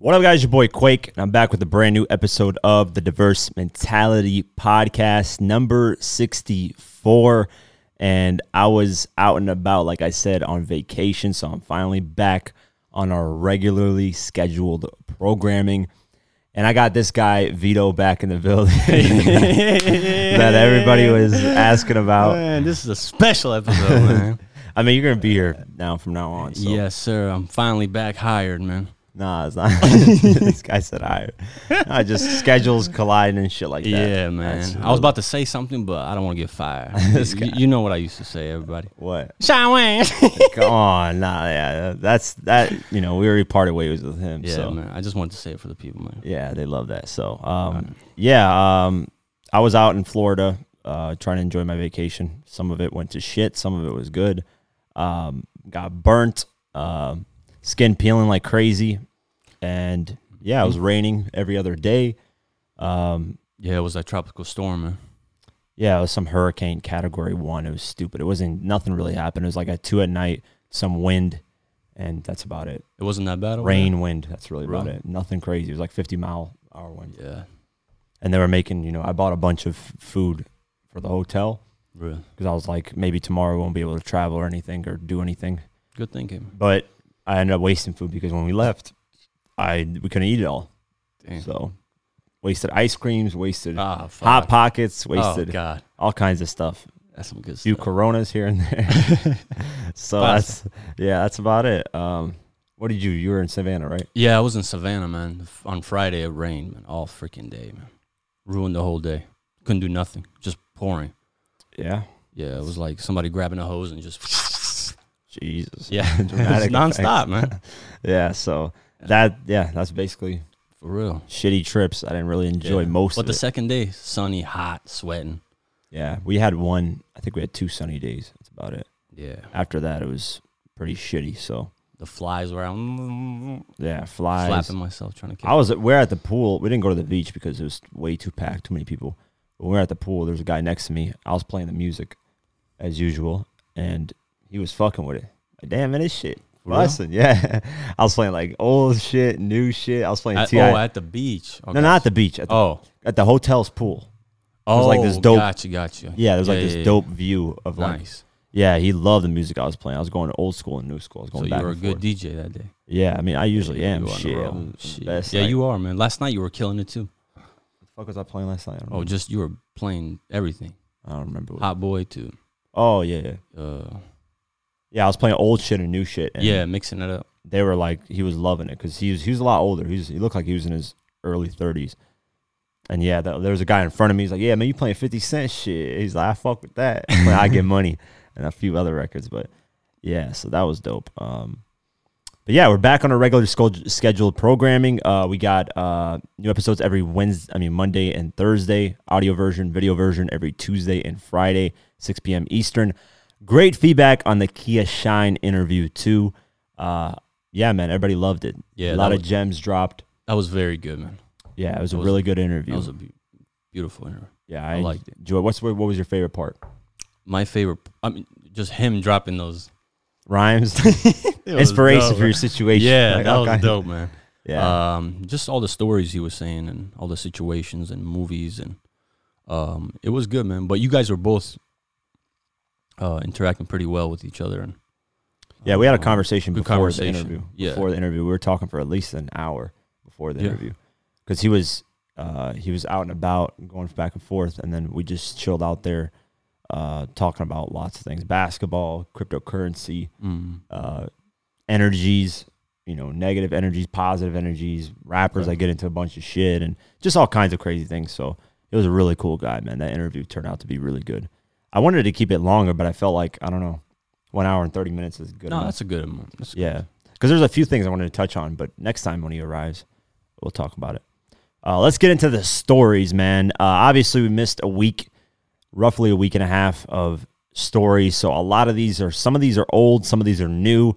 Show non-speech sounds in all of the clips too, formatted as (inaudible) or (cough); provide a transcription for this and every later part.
What up, guys? Your boy Quake, and I'm back with a brand new episode of the Diverse Mentality Podcast, number 64. And I was out and about, like I said, on vacation. So I'm finally back on our regularly scheduled programming. And I got this guy, Vito, back in the building (laughs) that everybody was asking about. Man, this is a special episode, (laughs) man. I mean, you're going to be here now from now on. So. Yes, sir. I'm finally back hired, man. Nah, it's not. (laughs) this guy said I. (laughs) I just schedules colliding and shit like that. Yeah, man. That's I was about to say something, but I don't want to get fired. (laughs) You, you know what I used to say, everybody. What? Sean Wayne. Come on, nah, yeah, that's that. You know, we already parted ways with him. yeah, so man. I just wanted to say it for the people, man. yeah, they love that. So, um, yeah, um, I was out in Florida, uh, trying to enjoy my vacation. Some of it went to shit. Some of it was good. Um, got burnt, um, skin peeling like crazy, and yeah, it was raining every other day. Um, Yeah, it was that tropical storm, man. Yeah, it was some hurricane category one. It was stupid. It wasn't nothing really happened. It was like at two at night, some wind, and that's about it. It wasn't that bad. Rain, wind. That's really about Really? it. Nothing crazy. It was like fifty mile hour wind. Yeah, And they were making, you know, I bought a bunch of food for the hotel really. because I was like, maybe tomorrow we won't be able to travel or anything or do anything. Good thinking. But I ended up wasting food because when we left, I we couldn't eat it all. Damn. So wasted ice creams, wasted fuck. hot pockets, Oh wasted God, all kinds of stuff. that's some good few coronas here and there. (laughs) so that's yeah, that's about it. Um, what did you? You were in Savannah, right? Yeah, I was in Savannah, man. On Friday, it rained, man, all freaking day, man. Ruined the whole day. Couldn't do nothing. Just pouring. Yeah. Yeah, it was like somebody grabbing a hose and just. Jesus. Yeah, (laughs) it's (laughs) nonstop, effects. man. Yeah. So that yeah, that's basically For real. shitty trips. I didn't really enjoy Yeah. most But of the it. second day, sunny, hot, sweating. yeah, we had one. I think we had two sunny days. That's about it. Yeah, After that, it was pretty shitty. So the flies were out. yeah, flies. Slapping myself trying to kill. I was we're at the pool. We didn't go to the beach because it was way too packed, too many people. But when we were at the pool, there was a guy next to me. I was playing the music as usual, and he was fucking with it. Like, damn man, this shit. Busting, yeah. (laughs) I was playing like old shit, new shit. I was playing At, Ti. oh, at the beach. no, not at the beach. At the, Oh, at the hotel's pool. oh, it was like this dope- Gotcha, gotcha. Yeah, there was like Yeah, this yeah, yeah. dope view of like. Nice. Yeah, he loved the music I was playing. I was going to old school and new school. I was So going you were a good forth. DJ that day. Yeah, I mean, I usually Yeah, am. you were on the Shit. I'm Shit. best. Yeah, Like, you are, man. Last night you were killing it too. What the fuck was I playing last night? I don't, Oh, just you were playing everything. I don't remember. What, Hot boy too. oh yeah, yeah. Uh, Yeah, I was playing old shit and new shit. And yeah, mixing it up. they were like, he was loving it because he was he was a lot older. He was, he looked like he was in his early thirties. And yeah, th- there was a guy in front of me. He's like, "Yeah, man, you playing Fifty Cent shit?" He's like, "I fuck with that." (laughs) But I get (laughs) money and a few other records, but yeah, so that was dope. Um, but yeah, we're back on our regular scheduled programming. Uh, we got uh, new episodes every Wednesday, I mean Monday and Thursday, audio version, video version every Tuesday and Friday, 6 p.m. Eastern. Great feedback on the Kia Shine interview too. Uh, yeah, man, everybody loved it. Yeah, a lot that of gems dropped. That was very good, man. Yeah, it was a was- really good interview. That was a be- beautiful interview. yeah, I liked it. Joy, what's what was your favorite part? My favorite. I mean, just him dropping those Rhymes, (laughs) (laughs) inspiration dope, for your situation. Yeah, Like, that was dope, man. (laughs) Yeah, Um, just all the stories he was saying and all the situations and movies and um, it was good, man. But you guys were both uh, interacting pretty well with each other and yeah. We had a um, conversation before conversation. the interview. Yeah. Before the interview, we were talking for at least an hour before the Yeah. interview because he was uh, he was out and about, going back and forth, and then we just chilled out there, uh, talking about lots of things: basketball, cryptocurrency, Mm, uh, energies, you know, negative energies, positive energies, rappers Right. that get into a bunch of shit and just all kinds of crazy things. So it was a really cool guy, man. That interview turned out to be really good. I wanted to keep it longer, but I felt like, I don't know, one hour and 30 minutes is good no, enough. that's a good amount. That's. Yeah. Because there's a few things I wanted to touch on, but next time when he arrives, we'll talk about it. Uh, let's get into the stories, man. Uh, obviously, we missed a week, roughly a week and a half of stories. So a lot of these are, some of these are old, some of these are new.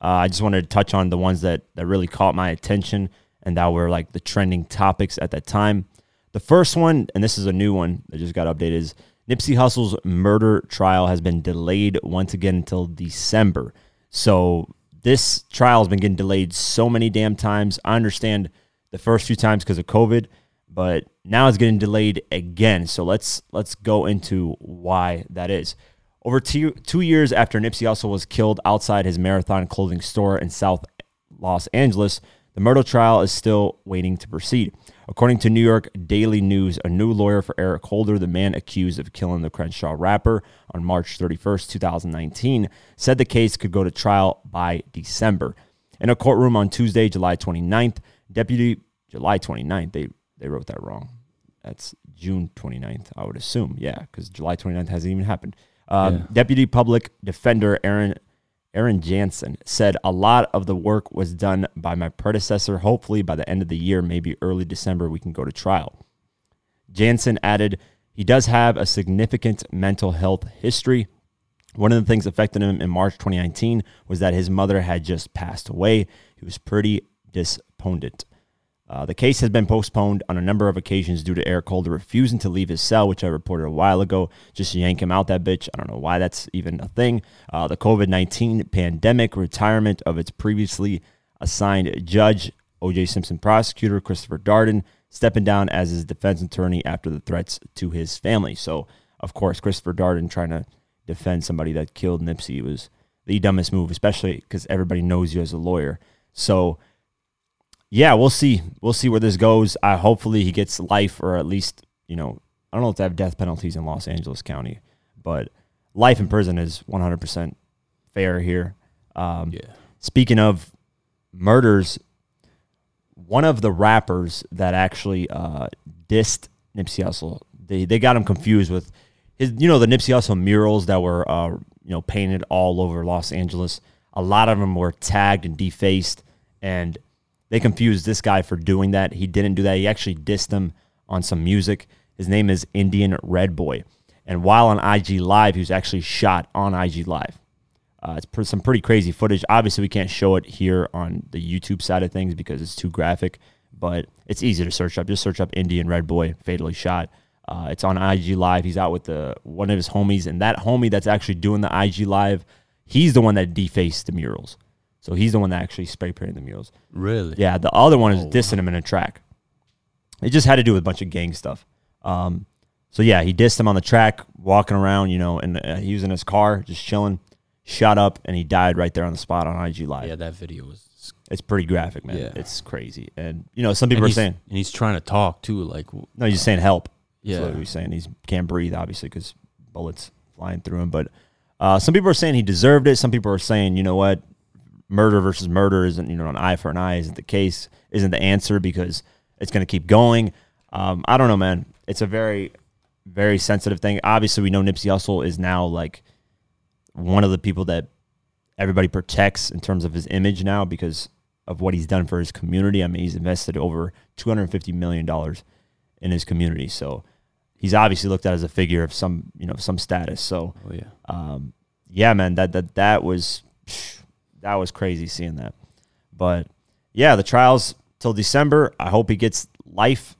Uh, I just wanted to touch on the ones that, that really caught my attention and that were like the trending topics at that time. The first one, and this is a new one that just got updated, is Nipsey Hussle's murder trial has been delayed once again until December. So this trial has been getting delayed so many damn times. I understand the first few times because of COVID, but now it's getting delayed again. So let's let's go into why that is. Over two, two years after Nipsey Hussle was killed outside his Marathon clothing store in South Los Angeles, the murder trial is still waiting to proceed. According to New York Daily News, a new lawyer for Eric Holder, the man accused of killing the Crenshaw rapper on March 31st, 2019, said the case could go to trial by December. In a courtroom on Tuesday, July 29th, Deputy July 29th, they, they wrote that wrong. That's June 29th, I would assume. Yeah, because July 29th hasn't even happened. Um, Yeah. Deputy Public Defender Aaron Aaron Jansen said a lot of the work was done by my predecessor. Hopefully, by the end of the year, maybe early December, we can go to trial. Jansen added, he does have a significant mental health history. One of the things affecting him in March 2019 was that his mother had just passed away. He was pretty disappointed. Uh, the case has been postponed on a number of occasions due to Eric Holder refusing to leave his cell, which I reported a while ago. Just yank him out that bitch. I don't know why that's even a thing. Uh, the COVID 19 pandemic, retirement of its previously assigned judge, OJ Simpson prosecutor Christopher Darden, stepping down as his defense attorney after the threats to his family. So, of course, Christopher Darden trying to defend somebody that killed Nipsey was the dumbest move, especially because everybody knows you as a lawyer. So, yeah, we'll see. We'll see where this goes. I hopefully he gets life or at least you know I don't know if they have death penalties in Los Angeles County, but life in prison is 100 percent fair here. Um, Yeah. Speaking of murders, one of the rappers that actually uh, dissed Nipsey Hussle, they they got him confused with his, you know, the Nipsey Hussle murals that were uh, you know painted all over Los Angeles. A lot of them were tagged and defaced, and they confused this guy for doing that. He didn't do that. He actually dissed them on some music. His name is Indian Red Boy, and while on IG Live, he was actually shot on IG Live. Uh, it's pr- some pretty crazy footage. Obviously, we can't show it here on the YouTube side of things because it's too graphic, but it's easy to search up. Just search up Indian Red Boy fatally shot. Uh, it's on IG Live. He's out with the one of his homies, and that homie that's actually doing the IG Live, he's the one that defaced the murals. So he's the one that actually spray painted the murals. Really? Yeah, the other one is Oh, dissing him in a track. It just had to do with a bunch of gang stuff. Um, so yeah, he dissed him on the track, walking around, you know, and uh, he was in his car, just chilling, shot up, and he died right there on the spot on IG Live. Yeah, that video was. It's pretty graphic, man. Yeah. It's crazy, and you know, some people and are saying, and he's trying to talk too. Like, no, he's just saying help. That's yeah, what he's saying. He can't breathe, obviously, because bullets flying through him. But uh, some people are saying he deserved it. Some people are saying, you know what, murder versus murder isn't, you know, an eye for an eye isn't the case, isn't the answer because it's going to keep going. Um, I don't know, man. It's a very, very sensitive thing. Obviously, we know Nipsey Hussle is now like one of the people that everybody protects in terms of his image now because of what he's done for his community. I mean, he's invested over $250 million in his community. So he's obviously looked at as a figure of some, you know, some status. So, oh yeah, um, yeah, man, that, that, that was, that was crazy seeing that. But yeah, the trials till December. I hope he gets life.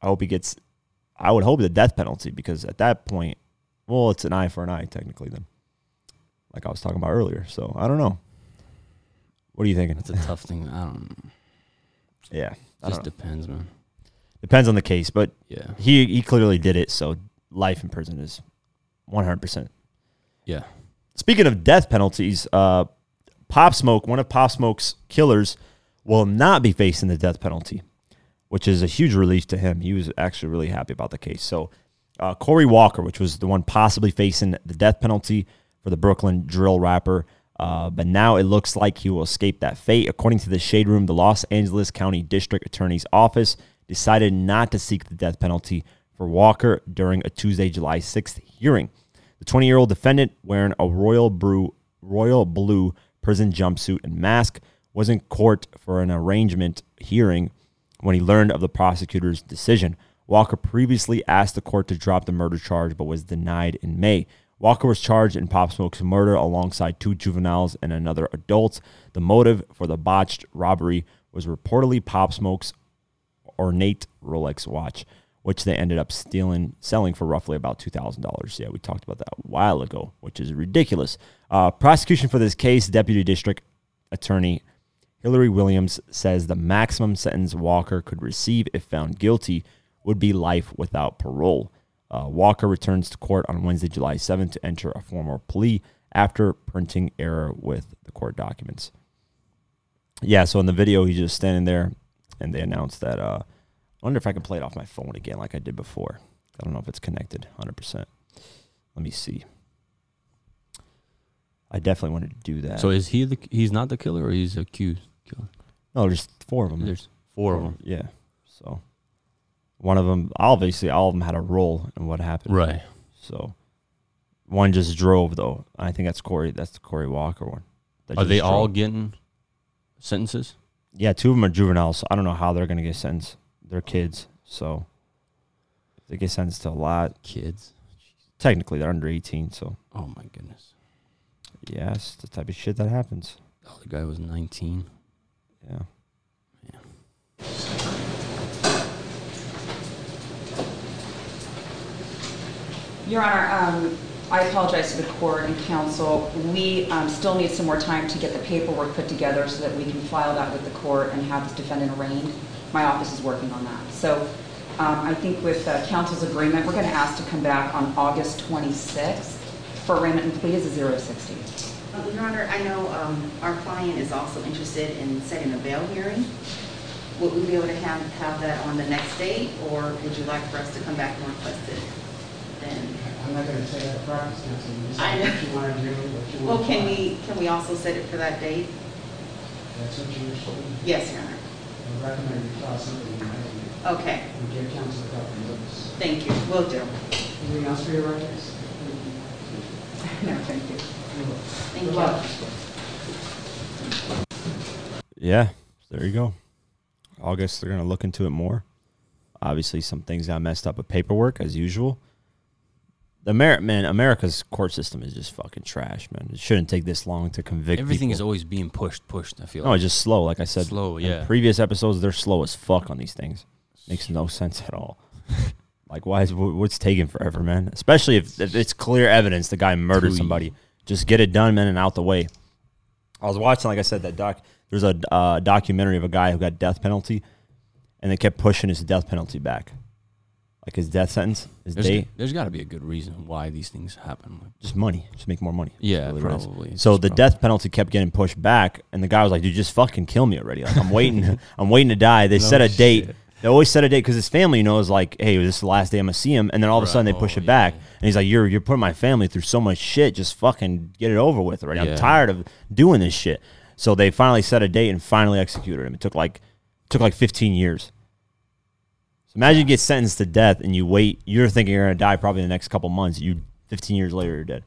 I hope he gets, I would hope the death penalty because at that point, well, it's an eye for an eye technically then, like I was talking about earlier. So I don't know. What are you thinking? that's a tough thing. I don't. Yeah, I Just don't depends, man. depends on the case, but Yeah, he he clearly did it. So life in prison is one hundred percent. yeah. Speaking of death penalties, uh, Pop Smoke, one of Pop Smoke's killers, will not be facing the death penalty, which is a huge relief to him. He was actually really happy about the case. So, uh, Corey Walker, which was the one possibly facing the death penalty for the Brooklyn drill rapper, uh, but now it looks like he will escape that fate. According to the Shade Room, the Los Angeles County District Attorney's Office decided not to seek the death penalty for Walker during a Tuesday, July 6th hearing. The 20 year old defendant, wearing a royal blue, royal blue prison jumpsuit and mask, was in court for an arraignment hearing when he learned of the prosecutor's decision. Walker previously asked the court to drop the murder charge but was denied in May. Walker was charged in Pop Smoke's murder alongside two juveniles and another adult. The motive for the botched robbery was reportedly Pop Smoke's ornate Rolex watch, which they ended up stealing, selling for roughly about two thousand dollars. Yeah, we talked about that a while ago, which is ridiculous. Uh, prosecution for this case, Deputy District attorney Hillary Williams says the maximum sentence Walker could receive if found guilty would be life without parole. Uh, Walker returns to court on Wednesday, July 7th to enter a formal plea after printing error with the court documents. Yeah, so in the video, he's just standing there and they announced that. Uh, I wonder if I can play it off my phone again like I did before. I don't know if it's connected 100%. Let me see. I definitely wanted to do that. So is he the? He's not the killer, or he's accused killer. no, there's four of them. There's four of them. Yeah. So one of them, obviously, all of them had a role in what happened. Right. So one just drove though. I think that's Corey. That's the Corey Walker one. Are they all getting sentences? Yeah, two of them are juveniles. So I don't know how they're gonna get sentenced. They're kids, so they get sentenced to a lot. Kids. Technically, they're under eighteen. So Oh my goodness. Yeah, it's the type of shit that happens. Oh, the guy was 19. Yeah. Your Honor, um, I apologize to the court and counsel. We um, still need some more time to get the paperwork put together so that we can file that with the court and have this defendant arraigned. My office is working on that. So um, I think with uh, counsel's agreement, we're going to ask to come back on August 26th for arraignment and plea is a 060. Uh, Your Honor, I know um, our client is also interested in setting a bail hearing. Would we be able to have, have that on the next date, or would you like for us to come back and request it then? I'm not gonna say out of practice, Council, you I decide know. what you wanna do, what you want. Well, want. can we, can we also set it for that date? That's what you wish to do. Yes, Your Honor. I recommend you file something in writing Okay, and give council a copy of this. thank you, will do. Anything else for your records? No, thank you. Thank you. Yeah, there you go. August, they're gonna look into it more. Obviously, some things got messed up with paperwork as usual. The Amer- man, America's court system is just fucking trash, man. It shouldn't take this long to convict. Everything is always being pushed, pushed. I feel. no, like. it's just slow. Like I said, Slow, in yeah. previous episodes, they're slow as fuck on these things. Makes no sense at all. (laughs) like, why is what's taking forever, man? Especially if, if it's clear evidence the guy murdered somebody. Just get it done, man, and out the way. I was watching, like I said, that doc. There's a uh, documentary of a guy who got death penalty, and they kept pushing his death penalty back, like his death sentence, his There's, day, there's got to be a good reason why these things happen. Just money, just make more money. yeah, really what it is. probably. So the prob- death penalty kept getting pushed back, and the guy was like, "Dude, just fucking kill me already! Like I'm waiting, (laughs) I'm waiting to die." They No set a date. shit. They always set a date because his family knows, like, "Hey, this is the last day I'm gonna see him," and then all of a Right. sudden they push Oh, it back, yeah. and he's like, "You're you're putting my family through so much shit. Just fucking get it over with already. I'm tired of doing this shit." So they finally set a date and finally executed him. It took like took like 15 years. So imagine you get sentenced to death and you wait. You're thinking you're gonna die probably in the next couple months. You 15 years later you're dead.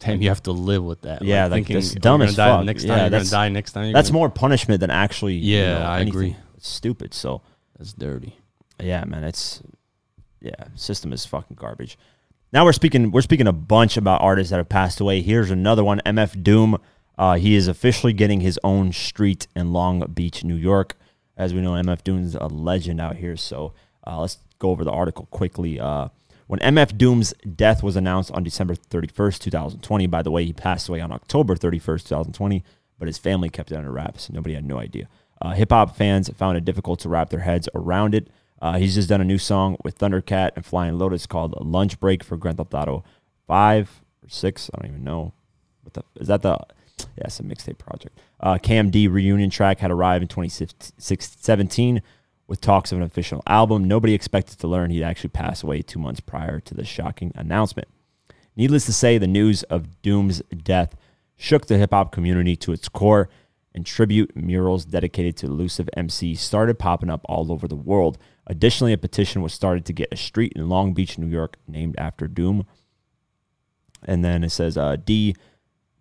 Damn, you have to live with that. Yeah, like, thinking, that's oh, dumb you're as gonna die fuck. Next Yeah, you're gonna that's- die next time. you're That's gonna- more punishment than actually. you Yeah, know, I anything. agree. It's stupid. So That's dirty. yeah, man, it's yeah, system is fucking garbage. Now we're speaking we're speaking a bunch about artists that have passed away. Here's another one, MF Doom. Uh, he is officially getting his own street in Long Beach, New York. As we know, MF Doom's a legend out here. So uh, let's go over the article quickly. Uh, when MF Doom's death was announced on December 31st, 2020, by the way, he passed away on October 31st, 2020, but his family kept it under wraps. Nobody had no idea. Uh, Hip hop fans found it difficult to wrap their heads around it. Uh, he's just done a new song with Thundercat and Flying Lotus called Lunch Break for Grand Theft Auto 5 or 6. I don't even know. What the, is that the. Yeah, it's a mixtape project. Uh, KMD reunion track had arrived in 2017 with talks of an official album. Nobody expected to learn he'd actually passed away two months prior to the shocking announcement. Needless to say, the news of Doom's death shook the hip hop community to its core, and tribute murals dedicated to elusive MC started popping up all over the world. Additionally, a petition was started to get a street in Long Beach, New York, named after Doom. And then it says, uh, D.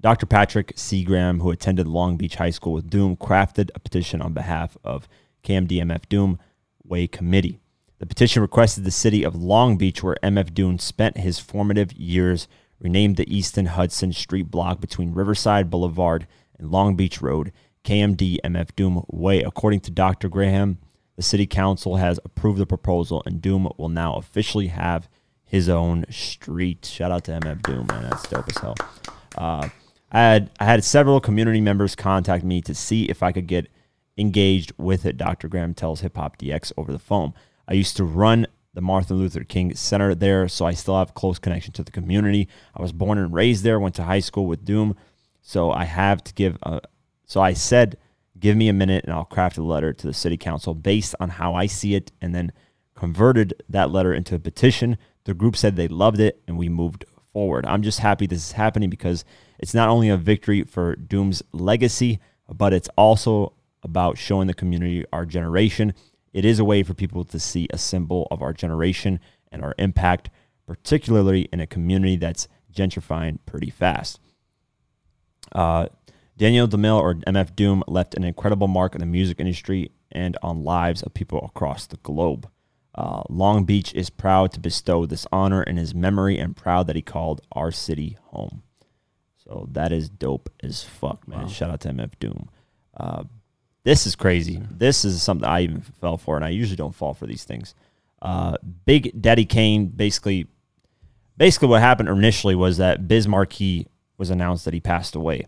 Dr. Patrick Seagram, who attended Long Beach High School with Doom, crafted a petition on behalf of KMDMF Doom Way Committee. The petition requested the city of Long Beach, where MF Doom spent his formative years, renamed the Easton Hudson Street block between Riverside Boulevard and Long Beach Road, KMD MF Doom Way. According to Dr. Graham, the city council has approved the proposal, and Doom will now officially have his own street. Shout out to MF Doom, man. That's dope as hell. Uh, I had I had several community members contact me to see if I could get engaged with it. Dr. Graham tells Hip Hop DX over the phone. I used to run the Martin Luther King Center there, so I still have close connection to the community. I was born and raised there, went to high school with Doom, so I have to give. A, so I said, give me a minute, and I'll craft a letter to the city council based on how I see it, and then converted that letter into a petition. The group said they loved it, and we moved forward. I'm just happy this is happening because it's not only a victory for Doom's legacy, but it's also about showing the community our generation. It is a way for people to see a symbol of our generation and our impact, particularly in a community that's gentrifying pretty fast. Uh, Daniel Dumile or MF Doom left an incredible mark in the music industry and on lives of people across the globe. Uh, Long Beach is proud to bestow this honor in his memory and proud that he called our city home. So that is dope as fuck, man. Wow. Shout out to MF Doom. Uh, this is crazy. This is something I even fell for, and I usually don't fall for these things. Uh, Big Daddy Kane basically, basically what happened initially was that Biz Markie was announced that he passed away.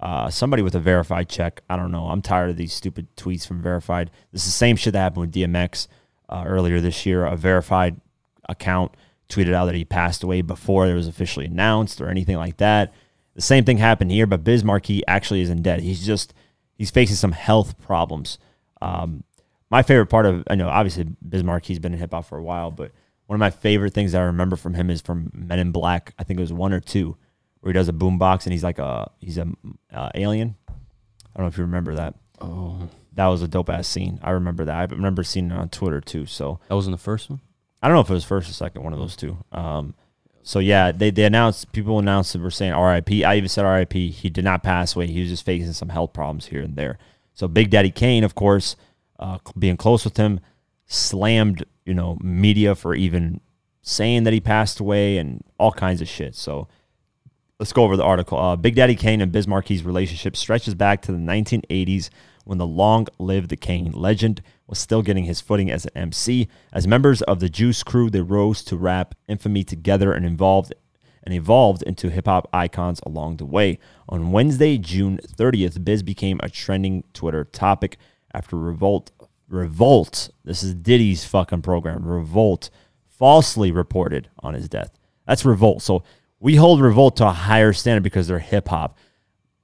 Uh, somebody with a verified check. I don't know. I'm tired of these stupid tweets from verified. This is the same shit that happened with DMX uh, earlier this year. A verified account tweeted out that he passed away before it was officially announced or anything like that. The same thing happened here, but Biz Markie actually isn't dead. He's just he's facing some health problems. Um, my favorite part of I know obviously Biz Markie's been in hip hop for a while, but one of my favorite things I remember from him is from Men in Black. I think it was one or two, where he does a boombox and he's like a he's a uh, alien. I don't know if you remember that. Oh, That was a dope ass scene. I remember that. I remember seeing it on Twitter too. So that was in the first one. I don't know if it was first or second, one of those two. Um, so yeah, they, they announced people announced that we're saying R.I.P. I even said R.I.P. He did not pass away. He was just facing some health problems here and there. So Big Daddy Kane, of course, uh, being close with him, slammed you know media for even saying that he passed away and all kinds of shit. So let's go over the article. Uh, Big Daddy Kane and Biz Markie's relationship stretches back to the 1980s when the long-lived Kane legend was still getting his footing as an MC. As members of the Juice Crew, they rose to rap infamy together and involved and evolved into hip hop icons along the way. On Wednesday, June 30th, Biz became a trending Twitter topic after Revolt. Revolt, this is Diddy's fucking program. Revolt falsely reported on his death. That's Revolt. So we hold Revolt to a higher standard because they're hip hop.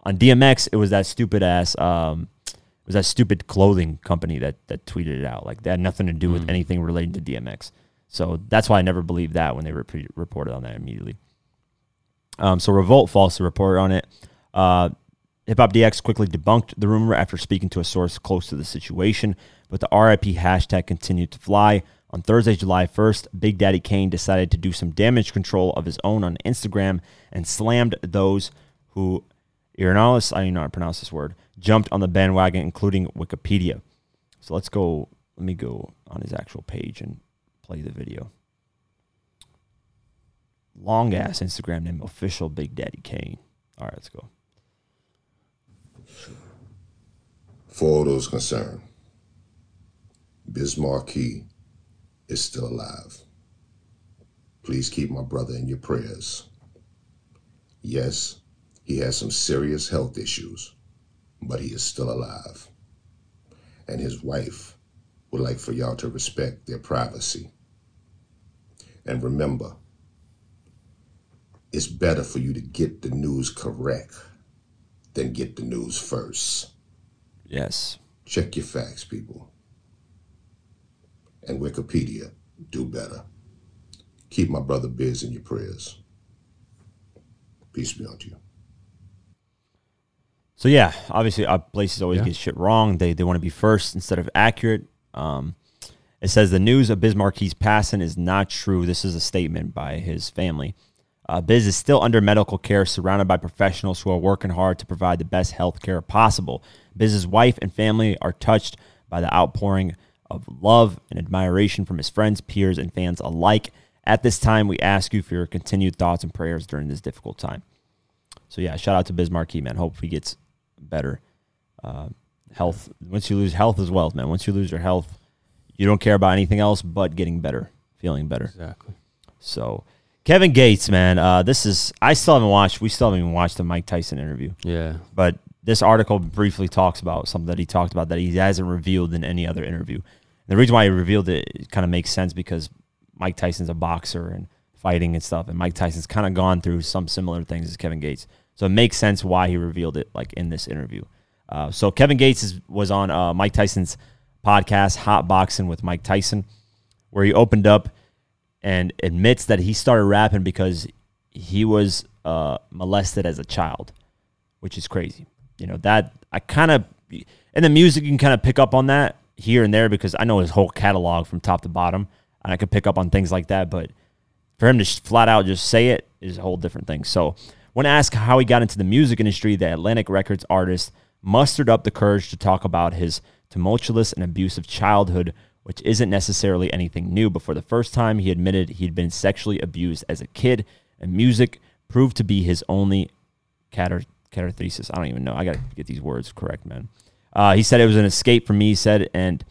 On DMX, it was that stupid ass. Um, it was that stupid clothing company that that tweeted it out. Like that had nothing to do with anything relating to DMX. So that's why I never believed that when they rep- reported on that immediately. Um, so Revolt falsely reported on it. Uh, Hip Hop DX quickly debunked the rumor after speaking to a source close to the situation, but the RIP hashtag continued to fly. On Thursday, July 1st, Big Daddy Kane decided to do some damage control of his own on Instagram and slammed those who, I how to pronounce this word, jumped on the bandwagon, including Wikipedia. So let's go, let me go on his actual page and play the video. Long ass Instagram name, official Big Daddy Kane. All right, let's go. For all those concerned, Biz Markie is still alive. Please keep my brother in your prayers. Yes, he has some serious health issues, but he is still alive. And his wife would like for y'all to respect their privacy. And remember, it's better for you to get the news correct than get the news first. Yes. Check your facts, people. And Wikipedia, do better. Keep my brother Biz in your prayers. Peace be unto you. So yeah, obviously, uh, places always Yeah. get shit wrong. They they want to be first instead of accurate. Um, it says the news of Biz Markie passing is not true. This is a statement by his family. Uh, Biz is still under medical care, surrounded by professionals who are working hard to provide the best health care possible. Biz's wife and family are touched by the outpouring of love and admiration from his friends, peers, and fans alike. At this time, we ask you for your continued thoughts and prayers during this difficult time. So yeah, shout out to Biz Markie, man. Hope he gets better. Uh, health. Once you lose health as well, man. Once you lose your health, you don't care about anything else but getting better, feeling better. Exactly. So Kevin Gates, man. Uh, this is I still haven't watched. We still haven't even watched the Mike Tyson interview, Yeah. but this article briefly talks about something that he talked about that he hasn't revealed in any other interview. The reason why he revealed it, it kind of makes sense because Mike Tyson's a boxer and fighting and stuff, and Mike Tyson's kind of gone through some similar things as Kevin Gates. So it makes sense why he revealed it, like in this interview. Uh, so Kevin Gates is, was on uh, Mike Tyson's podcast, Hot Boxing with Mike Tyson, where he opened up and admits that he started rapping because he was uh, molested as a child, which is crazy. You know that I kind of in the music you can kind of pick up on that here and there because I know his whole catalog from top to bottom, and I could pick up on things like that. But for him to flat out just say it is a whole different thing. So when asked how he got into the music industry, the Atlantic Records artist mustered up the courage to talk about his tumultuous and abusive childhood, which isn't necessarily anything new. But for the first time, he admitted he'd been sexually abused as a kid, and music proved to be his only catethesis. I don't even know. I got to get these words correct, man. Uh, he said it was an escape for me, he said, and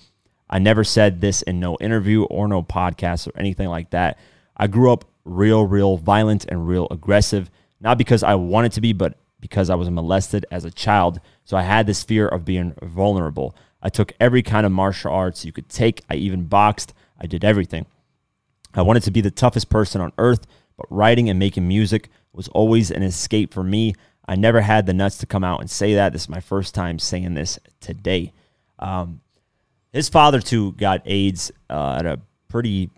I never said this in no interview or no podcast or anything like that. I grew up real, real violent and real aggressive, not because I wanted to be, but because I was molested as a child. So I had this fear of being vulnerable. I took every kind of martial arts you could take. I even boxed. I did everything. I wanted to be the toughest person on earth, but writing and making music was always an escape for me. I never had the nuts to come out and say that. This is my first time saying this today. Um, his father too got AIDS uh, at a pretty,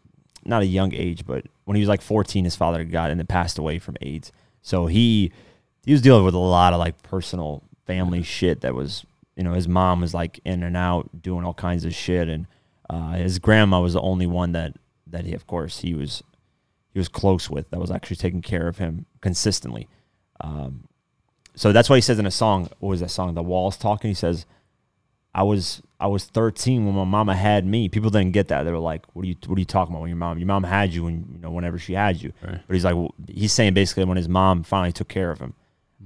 not a young age, but when he was like 14, his father got and then passed away from AIDS. So he he was dealing with a lot of like personal family shit that was, you know, his mom was like in and out doing all kinds of shit, and uh, his grandma was the only one that that he, of course, he was he was close with that was actually taking care of him consistently. Um, so that's why he says in a song, what was that song? The Walls Talking. He says, "I was I was 13 when my mama had me." People didn't get that. They were like, "What are you What are you talking about? When your mom your mom had you when you know whenever she had you?" Right. But he's like, well, he's saying basically when his mom finally took care of him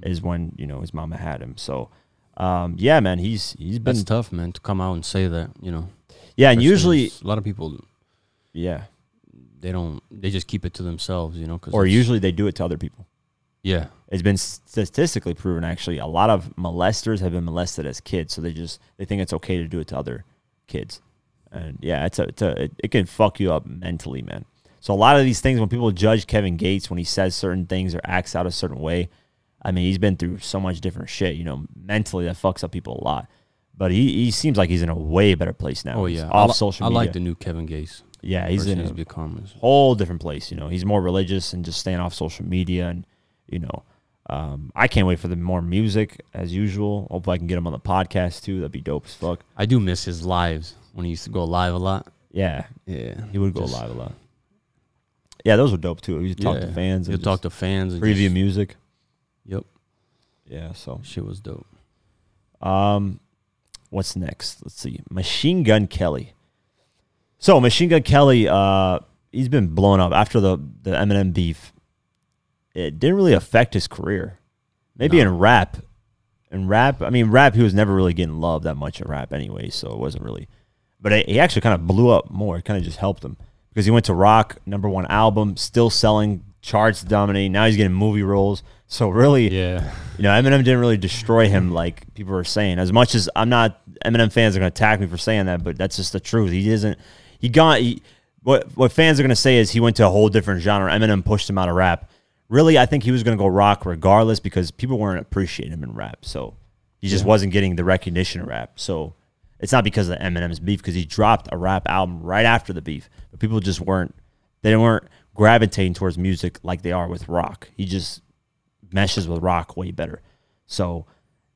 is when you know his mama had him. So, um, yeah, man, he's he's been That's tough, man, to come out and say that, you know. yeah, and usually a lot of people yeah, they don't they just keep it to themselves, you know, cuz or usually they do it to other people. Yeah. It's been statistically proven actually. A lot of molesters have been molested as kids, so they just they think it's okay to do it to other kids. And yeah, it's a, it's a it, it can fuck you up mentally, man. So a lot of these things when people judge Kevin Gates when he says certain things or acts out a certain way, I mean, he's been through so much different shit, you know, mentally that fucks up people a lot. But he, he seems like he's in a way better place now. Oh He's yeah. I off li- social I like the new Kevin Gates. yeah, he's in a whole different place. You know, he's more religious and just staying off social media, and you know, um, I can't wait for the more music as usual. Hope I can get him on the podcast too. That'd be dope as fuck. I do miss his lives when he used to go live a lot. Yeah, Yeah. he would go Just- live a lot. Yeah, those were dope too. He would talk to fans. And talk to fans and preview just- music. Yep. Yeah. So, Shit was dope. um, what's next? Let's see. Machine Gun Kelly. So Machine Gun Kelly, uh, he's been blown up after the the Eminem beef. It didn't really affect his career. Maybe No. in rap. In rap, I mean, rap, he was never really getting love that much in rap anyway, so it wasn't really. But it, he actually kind of blew up more. It kind of just helped him because he went to rock, number one album, still selling, charts dominating. Now he's getting movie roles. So really, Yeah. you know, Eminem didn't really destroy him like people are saying. As much as I'm not, Eminem fans are going to attack me for saying that, but that's just the truth. He isn't. He got he, what what fans are going to say is he went to a whole different genre. Eminem pushed him out of rap. Really, I think he was going to go rock regardless because people weren't appreciating him in rap. So he just Yeah. wasn't getting the recognition in rap. So it's not because of Eminem's beef because he dropped a rap album right after the beef, but people just weren't they weren't gravitating towards music like they are with rock. He just meshes with rock way better. So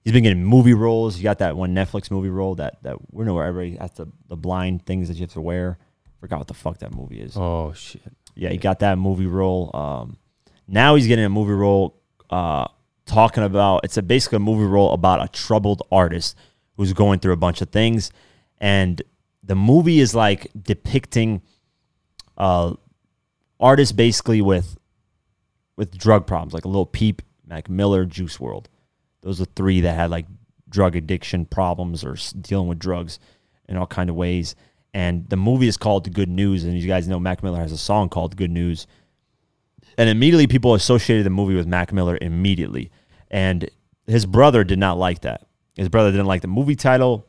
he's been getting movie roles. He got that one Netflix movie role that that we know where everybody has the the blind things that you have to wear. Forgot what the fuck that movie is. Oh shit. Yeah, he got that movie role. Um, now he's getting a movie role uh, talking about it's a basically a movie role about a troubled artist who's going through a bunch of things, and the movie is like depicting uh, artists basically with with drug problems, like a Lil Peep, Mac Miller, Juice WRLD. Those are three that had like drug addiction problems or dealing with drugs in all kind of ways. And the movie is called The Good News, and you guys know Mac Miller has a song called Good News. And immediately people associated the movie with Mac Miller immediately, and his brother did not like that. His brother didn't like the movie title,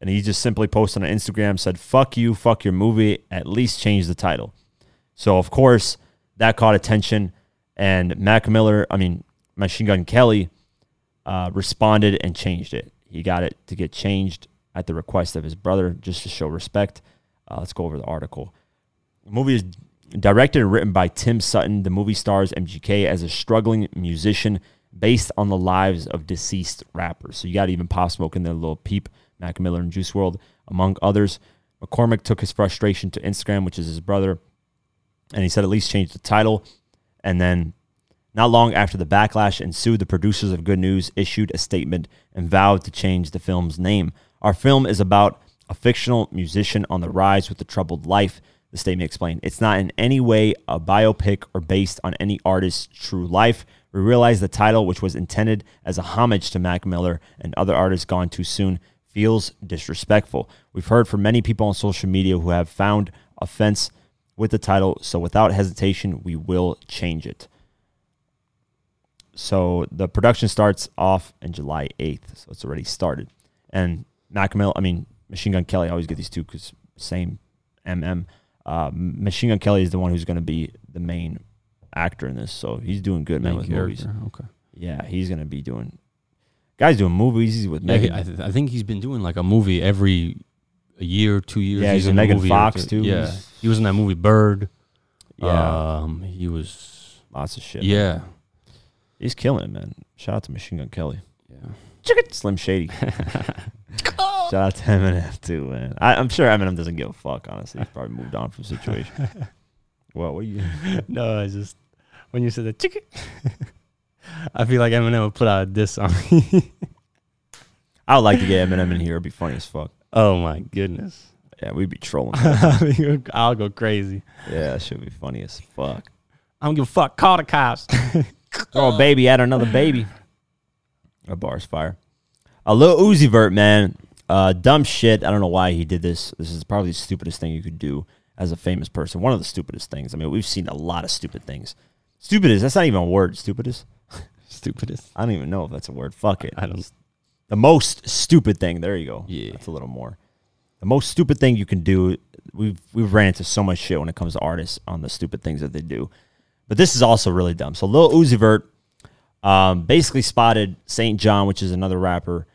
and he just simply posted on Instagram said, "Fuck you, fuck your movie. At least change the title." So of course that caught attention, and Mac Miller, I mean Machine Gun Kelly, uh, responded and changed it. He got it to get changed at the request of his brother, just to show respect. Uh, let's go over the article. The movie is directed and written by Tim Sutton. The movie stars MGK as a struggling musician based on the lives of deceased rappers. So you got even Pop Smoke in there, Lil Peep, Mac Miller, and Juice WRLD, among others. McCormick took his frustration to Instagram, which is his brother, and he said at least change the title. And then, not long after the backlash ensued, the producers of Good News issued a statement and vowed to change the film's name. Our film is about a fictional musician on the rise with a troubled life. The statement explained, It's not in any way a biopic or based on any artist's true life. We realize the title, which was intended as a homage to Mac Miller and other artists gone too soon, feels disrespectful. We've heard from many people on social media who have found offense with the title, so without hesitation, we will change it. So the production starts off in July 8th, so it's already started. And Mac Miller, I mean, Machine Gun Kelly, I always get these two because same MM. Uh, Machine Gun Kelly is the one who's going to be the main actor in this, so he's doing good, man, Main with movies. Okay. Yeah, he's going to be doing. Guy's doing movies. He's with Yeah, Megan. I, th- I think he's been doing like a movie every a year, two years. Yeah, he's in Megan Fox, too. Yeah, he was in that movie Bird. yeah, Um, he was. lots of shit. Yeah. he's killing it, man. Shout out to Machine Gun Kelly. Yeah. Slim Shady. (laughs) Shout out to (laughs) Eminem too, man. I, I'm sure Eminem doesn't give a fuck. Honestly, he's probably moved on from the situation. (laughs) well, what you? (laughs) no, I just when you said the chicken, I feel like Eminem would put out a diss on me. I would like to get Eminem in here. It'd be funny as fuck. oh my goodness. Yeah, we'd be trolling. I'll go crazy. yeah, that should be funny as fuck. I don't give a fuck. Call the cops. Oh, baby, add another baby. A bar's fire. A Lil Uzi Vert, man. Uh, dumb shit. I don't know why he did this. This is probably the stupidest thing you could do as a famous person. One of the stupidest things. I mean, we've seen a lot of stupid things. Stupidest. That's not even a word. Stupidest. Stupidest. I don't even know if that's a word. Fuck it. I don't. The most stupid thing. There you go. Yeah. That's a little more. The most stupid thing you can do. We've we've ran into so much shit when it comes to artists on the stupid things that they do. But this is also really dumb. So Lil Uzi Vert um, basically spotted SAINt JHN, which is another rapper,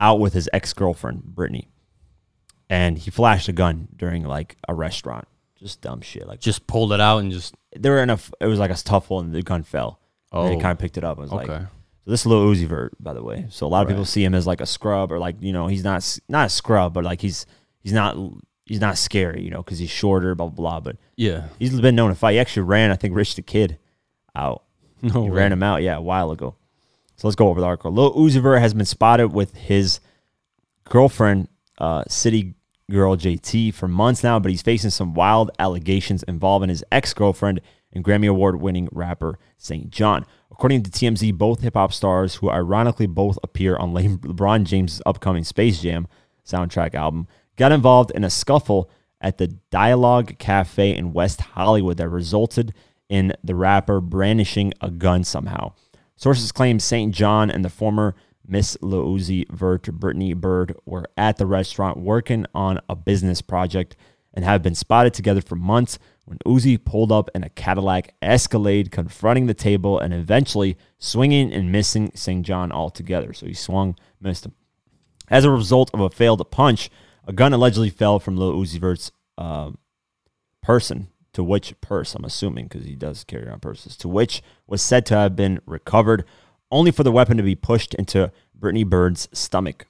out with his ex girlfriend Brittany, and he flashed a gun during like a restaurant. Just dumb shit. Like Just pulled it out and just. they were in a. It was like a tuffle, and the gun fell. Oh, and Oh. he kind of picked it up. and was like, Okay. so this is Lil Uzi Vert, by the way. So a lot of people see him as like a scrub or like you know he's not not a scrub, but like he's he's not he's not scary, you know, because he's shorter, blah blah blah. But Yeah. he's been known to fight. He actually ran, I think, Rich the Kid out. No. he way. ran him out, yeah, a while ago. So let's go over the article. Lil Uzi Vert has been spotted with his girlfriend, uh, City Girl JT, for months now, but he's facing some wild allegations involving his ex girlfriend and Grammy Award winning rapper SAINt JHN. According to TMZ, both hip hop stars, who ironically both appear on LeBron James' upcoming Space Jam soundtrack album, got involved in a scuffle at the Dialogue Cafe in West Hollywood that resulted in the rapper brandishing a gun somehow. Sources claim SAINt JHN and the former Miss Uzi Vert, Brittany Byrd, were at the restaurant working on a business project and have been spotted together for months when Uzi pulled up in a Cadillac Escalade, confronting the table and eventually swinging and missing SAINt JHN altogether. So he swung, missed him. As a result of a failed punch, a gun allegedly fell from Lil Uzi Vert's uh, person, to which purse, I'm assuming, because he does carry around purses, to which was said to have been recovered, only for the weapon to be pushed into Brittany Byrd's stomach,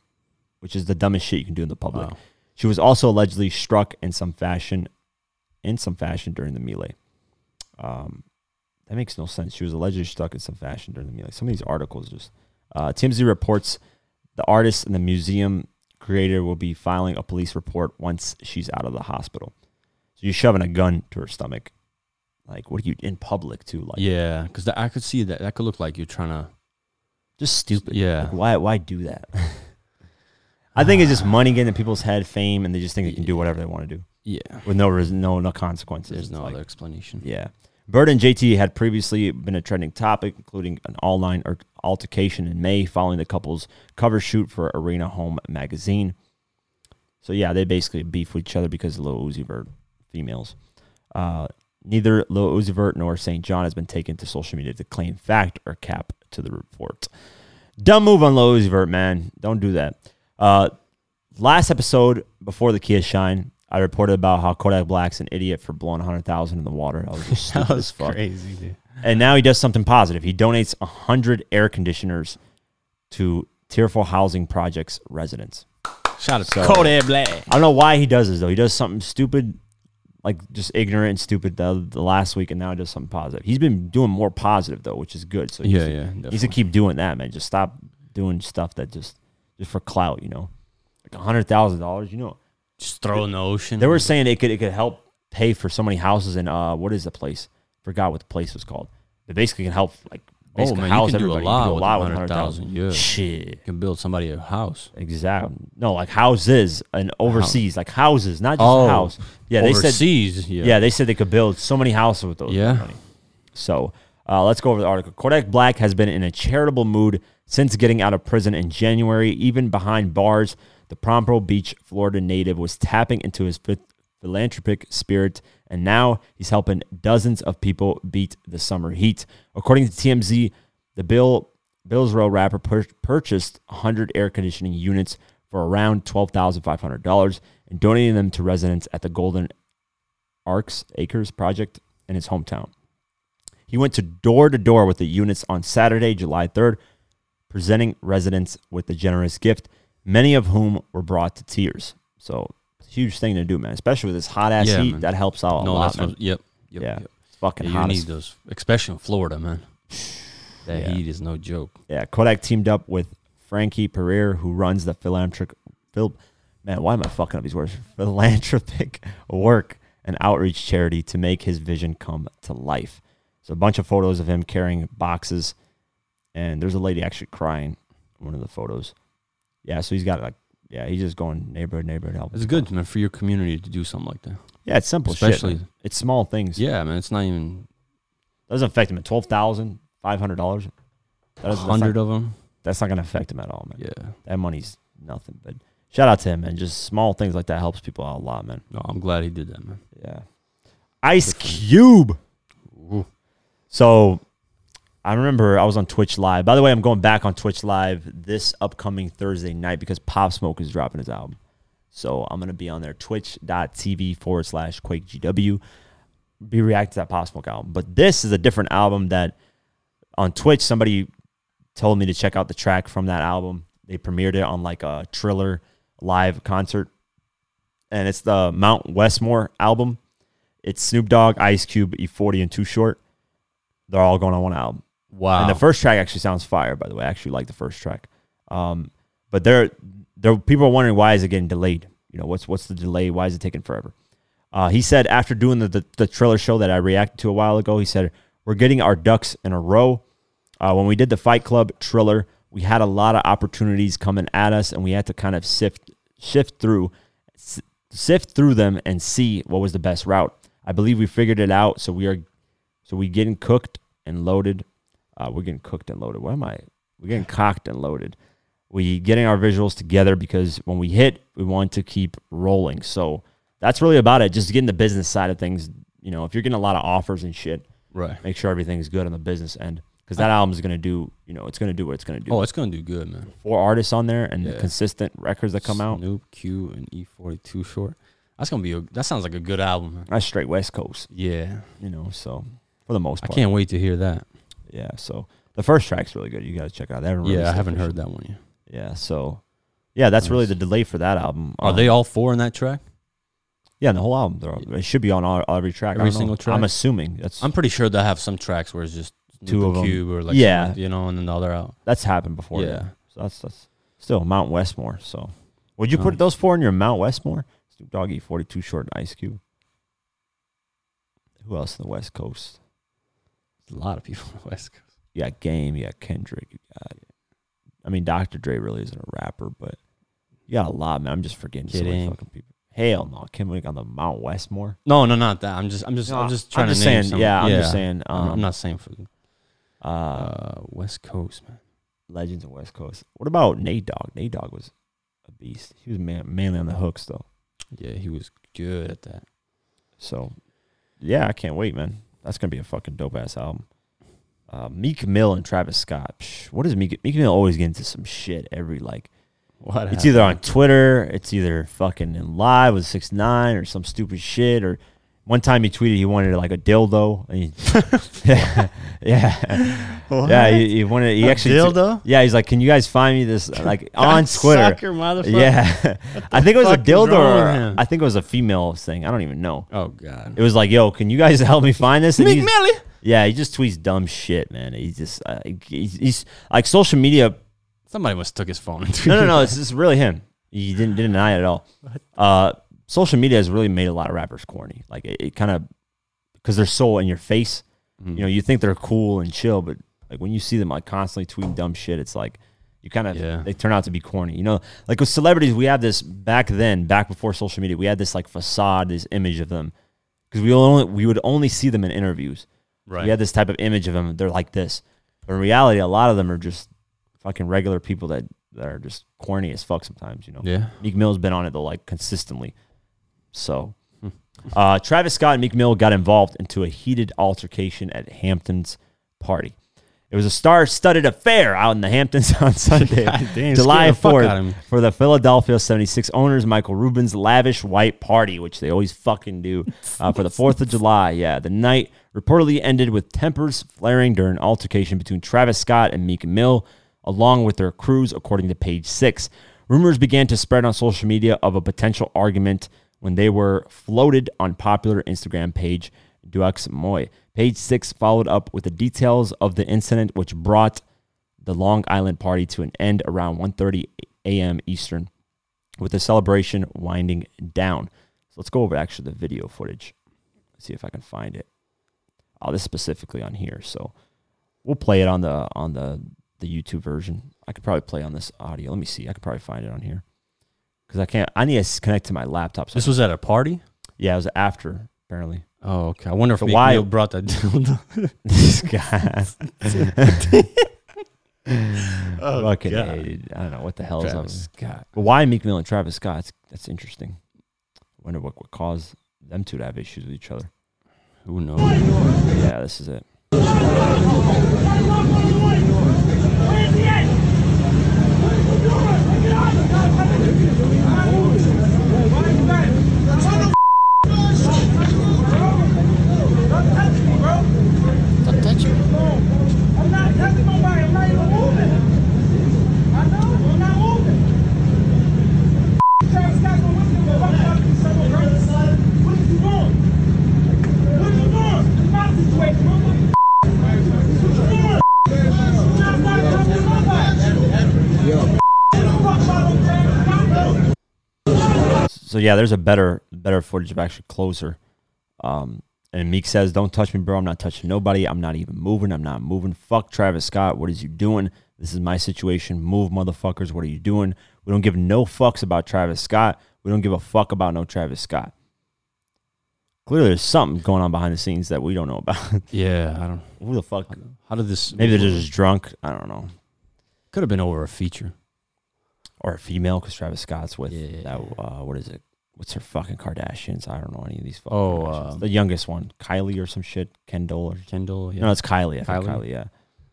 which is the dumbest shit you can do in the public. Wow. She was also allegedly struck in some fashion, in some fashion during the melee. Um, that makes no sense. She was allegedly struck in some fashion during the melee. Some of these articles just. Uh, TMZ reports the artist and the museum creator will be filing a police report once she's out of the hospital. So you're shoving a gun to her stomach. Like, what are you in public too? Like, Yeah, because I could see that. That could look like you're trying to. just stupid. Yeah. Like, why? Why do that? (laughs) I think it's just money getting in people's head, fame, and they just think they can do whatever they want to do Yeah. with no res- no no consequences. There's It's no like- other explanation. Yeah. Byrd and JT had previously been a trending topic, including an all-line or er, altercation in May following the couple's cover shoot for Arena Homme magazine. So yeah, they basically beef with each other because of Lil Uzi Vert females. Uh, neither Lil Uzi Vert nor SAINt JHN has been taken to social media to claim fact or cap to the report. Dumb move on Lil Uzi Vert, man. Don't do that. Uh, last episode before the Kia Shine, I reported about how Kodak Black's an idiot for blowing 100000 in the water. That was just (laughs) stupid That was fuck. crazy, dude. And now he does something positive. He donates 100 air conditioners to Tearful Housing Project's residents. Shout out to So- Kodak Black. I don't know why he does this, though. He does something stupid, like just ignorant and stupid the, the last week, and now does something positive. He's been doing more positive, though, which is good. So Yeah, yeah. he needs to keep doing that, man. Just stop doing stuff that just just for clout, you know? Like $100,000, you know? Just throw in the ocean. They were saying it could it could help pay for so many houses in uh what is the place? Forgot what the place was called. It basically can help like oh man, house you can do a everybody. lot, you can do a lot with with 100,000. 100,000. Yeah, Shit. you can build somebody a house. Exactly. No, like houses and overseas, like houses, not just Oh, a house. Yeah, they said Overseas, yeah. yeah. they said they could build so many houses with those Yeah. money. So uh, let's go over the article. Kodak Black has been in a charitable mood since getting out of prison in January. Even behind bars, the Pompano Beach, Florida native was tapping into his philanthropic spirit, and now he's helping dozens of people beat the summer heat. According to TMZ, the Bill Billsboro rapper pur- purchased 100 air conditioning units for around $12,500 and donated them to residents at the Golden Arcs Acres project in his hometown. He went to door to door with the units on Saturday, July 3rd, presenting residents with the generous gift, many of whom were brought to tears. So, huge thing to do, man. Especially with this hot ass Yeah, heat, man. that helps out a no, lot, that's man. what, yep, yep, yeah, yep. it's fucking Yeah, you hot. need as- those, especially in Florida, man. (sighs) That Yeah. heat is no joke. Yeah, Kodak teamed up with Frankie Pereira, who runs the philanthropic, phil, man, why am I fucking up these words? Philanthropic work and outreach charity to make his vision come to life. So a bunch of photos of him carrying boxes, and there's a lady actually crying in one of the photos. Yeah, so he's got like, yeah, he's just going neighborhood, neighborhood help. It's good, man, for your community to do something like that. Yeah, it's simple Especially- shit. It's small things. Yeah, man, it's not even doesn't affect him. At twelve thousand five hundred dollars, a that doesn't- hundred of them. that's not gonna affect him at all, man. Yeah. that money's nothing. But shout out to him, man. Just small things like that helps people out a lot, man. No, I'm glad he did that, man. Yeah. Ice Cube. Ooh. So I remember I was on Twitch Live. By the way, I'm going back on Twitch Live this upcoming Thursday night because Pop Smoke is dropping his album. So I'm gonna be on there, twitch.tv forward slash QuakeGW. Be reacting to that Pop Smoke album. But this is a different album that on Twitch somebody told me to check out the track from that album. They premiered it on like a Triller live concert. And it's the Mount Westmore album. It's Snoop Dogg, Ice Cube, E40, and Too Short. They're all going on one album. Wow. And the first track actually sounds fire, by the way. I actually like the first track. Um, but there, there, people are wondering why is it getting delayed? You know, what's what's the delay? Why is it taking forever? Uh, he said after doing the, the the Triller show that I reacted to a while ago, he said we're getting our ducks in a row. Uh, when we did the Fight Club Triller, we had a lot of opportunities coming at us, and we had to kind of sift shift through, sift through them, and see what was the best route. I believe we figured it out. So we are, so we getting cooked and loaded. Uh, we're getting cooked and loaded. What am I? We're getting cocked and loaded. We getting our visuals together because when we hit, we want to keep rolling. So that's really about it. Just getting the business side of things. You know, if you're getting a lot of offers and shit, right. make sure everything's good on the business end because that album is gonna do. You know, it's gonna do what it's gonna do. Oh, it's gonna do good, man. Four artists on there and Yeah. consistent records that come out. Snoop, Q, and E42 short. That's gonna be a. That sounds like a good album, man. That's straight West Coast. Yeah. You know, so for the most part. I can't wait to hear that. Yeah. So the first track's really good. You gotta check out. They haven't Yeah, I haven't heard that one yet. Yeah. So, yeah, that's really the delay for that album. Are Um, they all four in that track? Yeah, the whole album. They're all, it should be on all, every track. Every don't know. single track? I'm assuming that's I'm pretty sure they'll have some tracks where it's just Two of of 'em. Cube or like Yeah. you know, and then the other out. that's happened before. Yeah. So that's that's still Mount Westmore. So would you put those four in your Mount Westmore? Snoop Dogg, E 42 Short, and Ice Cube. Who else in the West Coast? A lot of people (laughs) on the West Coast. You got Game. You got Kendrick. You got. I mean, Dr. Dre really isn't a rapper, but you got a lot, man. I'm just forgetting so many fucking people. Hell no, Kendrick on the Mount Westmore. No, no, not that. I'm just, I'm just, No, I'm just trying I'm just to name saying, some- yeah, I'm just saying, I'm, I'm um, not saying for Uh, uh, West Coast, man. Legends of West Coast. What about Nate Dogg? Nate Dogg was a beast. He was man, mainly on the hooks though. Yeah, he was good at that. So, yeah, I can't wait, man. That's gonna be a fucking dope ass album. Uh, Meek Mill and Travis Scott. Psh, what is Meek? Meek Mill always get into some shit every like. What? It's either on Twitter, it's either fucking in live with six nine or some stupid shit. Or one time he tweeted he wanted like a dildo. He, (laughs) (laughs) yeah, yeah, yeah. He, he wanted. He actually dildo? Yeah, he's like, can you guys find me this like on Twitter? Sucker, motherfucker. Yeah, (laughs) I think it was a is dildo or? I think it was a female thing. I don't even know. Oh God. It was like, yo, can you guys help me find this? And Meek Millie. Yeah, he just tweets dumb shit, man. He just uh, he's, he's like social media. Somebody must took his phone. And No, no, no. It's just really him. He didn't didn't deny it at all. Uh, social media has really made a lot of rappers corny. Like it, it kind of because they're so in your face. Mm-hmm. You know, you think they're cool and chill, but like when you see them like constantly tweeting dumb shit, it's like you kind of Yeah. they turn out to be corny. You know, like with celebrities, we have this back then, back before social media, we had this like facade, this image of them because we only we would only see them in interviews. Right. We had this type of image of them. They're like this, but in reality, a lot of them are just fucking regular people that, that are just corny as fuck sometimes. You know. Yeah. Meek Mill's been on it though, like consistently. So, uh, Travis Scott and Meek Mill got involved into a heated altercation at Hampton's party. It was a star-studded affair out in the Hamptons (laughs) on Sunday, (laughs) damn, July scared the fuck out of me. 4th, for the Philadelphia 76 owners Michael Rubin's lavish white party, which they always fucking do uh, for the 4th of (laughs) July. Yeah, the night reportedly ended with tempers flaring during an altercation between Travis Scott and Meek Mill, along with their crews, according to Page Six. Rumors began to spread on social media of a potential argument when they were floated on popular Instagram page DeuxMoi. Page Six followed up with the details of the incident, which brought the Long Island party to an end around 1:30 a.m. Eastern, with the celebration winding down. So let's go over actually the video footage. Let's see if I can find it. Oh, this specifically on here. So we'll play it on the on the the YouTube version. I could probably play on this audio. Let me see. I could probably find it on here because I can't. I need to connect to my laptop. So This was at a party. yeah, it was after apparently. Oh, okay. I wonder if So Meek why- Mill brought that dildo. (laughs) (laughs) this guy. Oh, Fucking God. I don't know what the hell is up. Travis Scott. But why Meek Mill and Travis Scott? That's, that's interesting. I wonder what would cause them two to have issues with each other. Who knows? Yeah, this is it. Don't touch me. I'm not touching nobody. I'm not even moving. I know. I'm not moving. Travis Scott's gonna whip you. Fuck up you son of a bitch. What is you doing? What you doing? It's my situation. What the f- What you doing? I'm not touching nobody. Yo. Fuck about no Travis Scott. So yeah, there's a better better footage of actually closer. Um, and Meek says, "Don't touch me, bro. I'm not touching nobody. I'm not even moving. I'm not moving. Fuck Travis Scott. What is you doing? This is my situation. Move, motherfuckers. What are you doing? We don't give no fucks about Travis Scott. We don't give a fuck about no Travis Scott. Clearly, there's something going on behind the scenes that we don't know about. (laughs) Yeah, I don't. Who the fuck? How did this? Maybe they're just drunk. I don't know. could have been over a feature. Or a female, because Travis Scott's with Yeah. that. Uh, what is it? What's her fucking Kardashians? I don't know any of these. Fucking Oh, um, the youngest one, Kylie or some shit, Kendall or Kendall. Yeah. no, it's Kylie. I think Kylie? Kylie, yeah.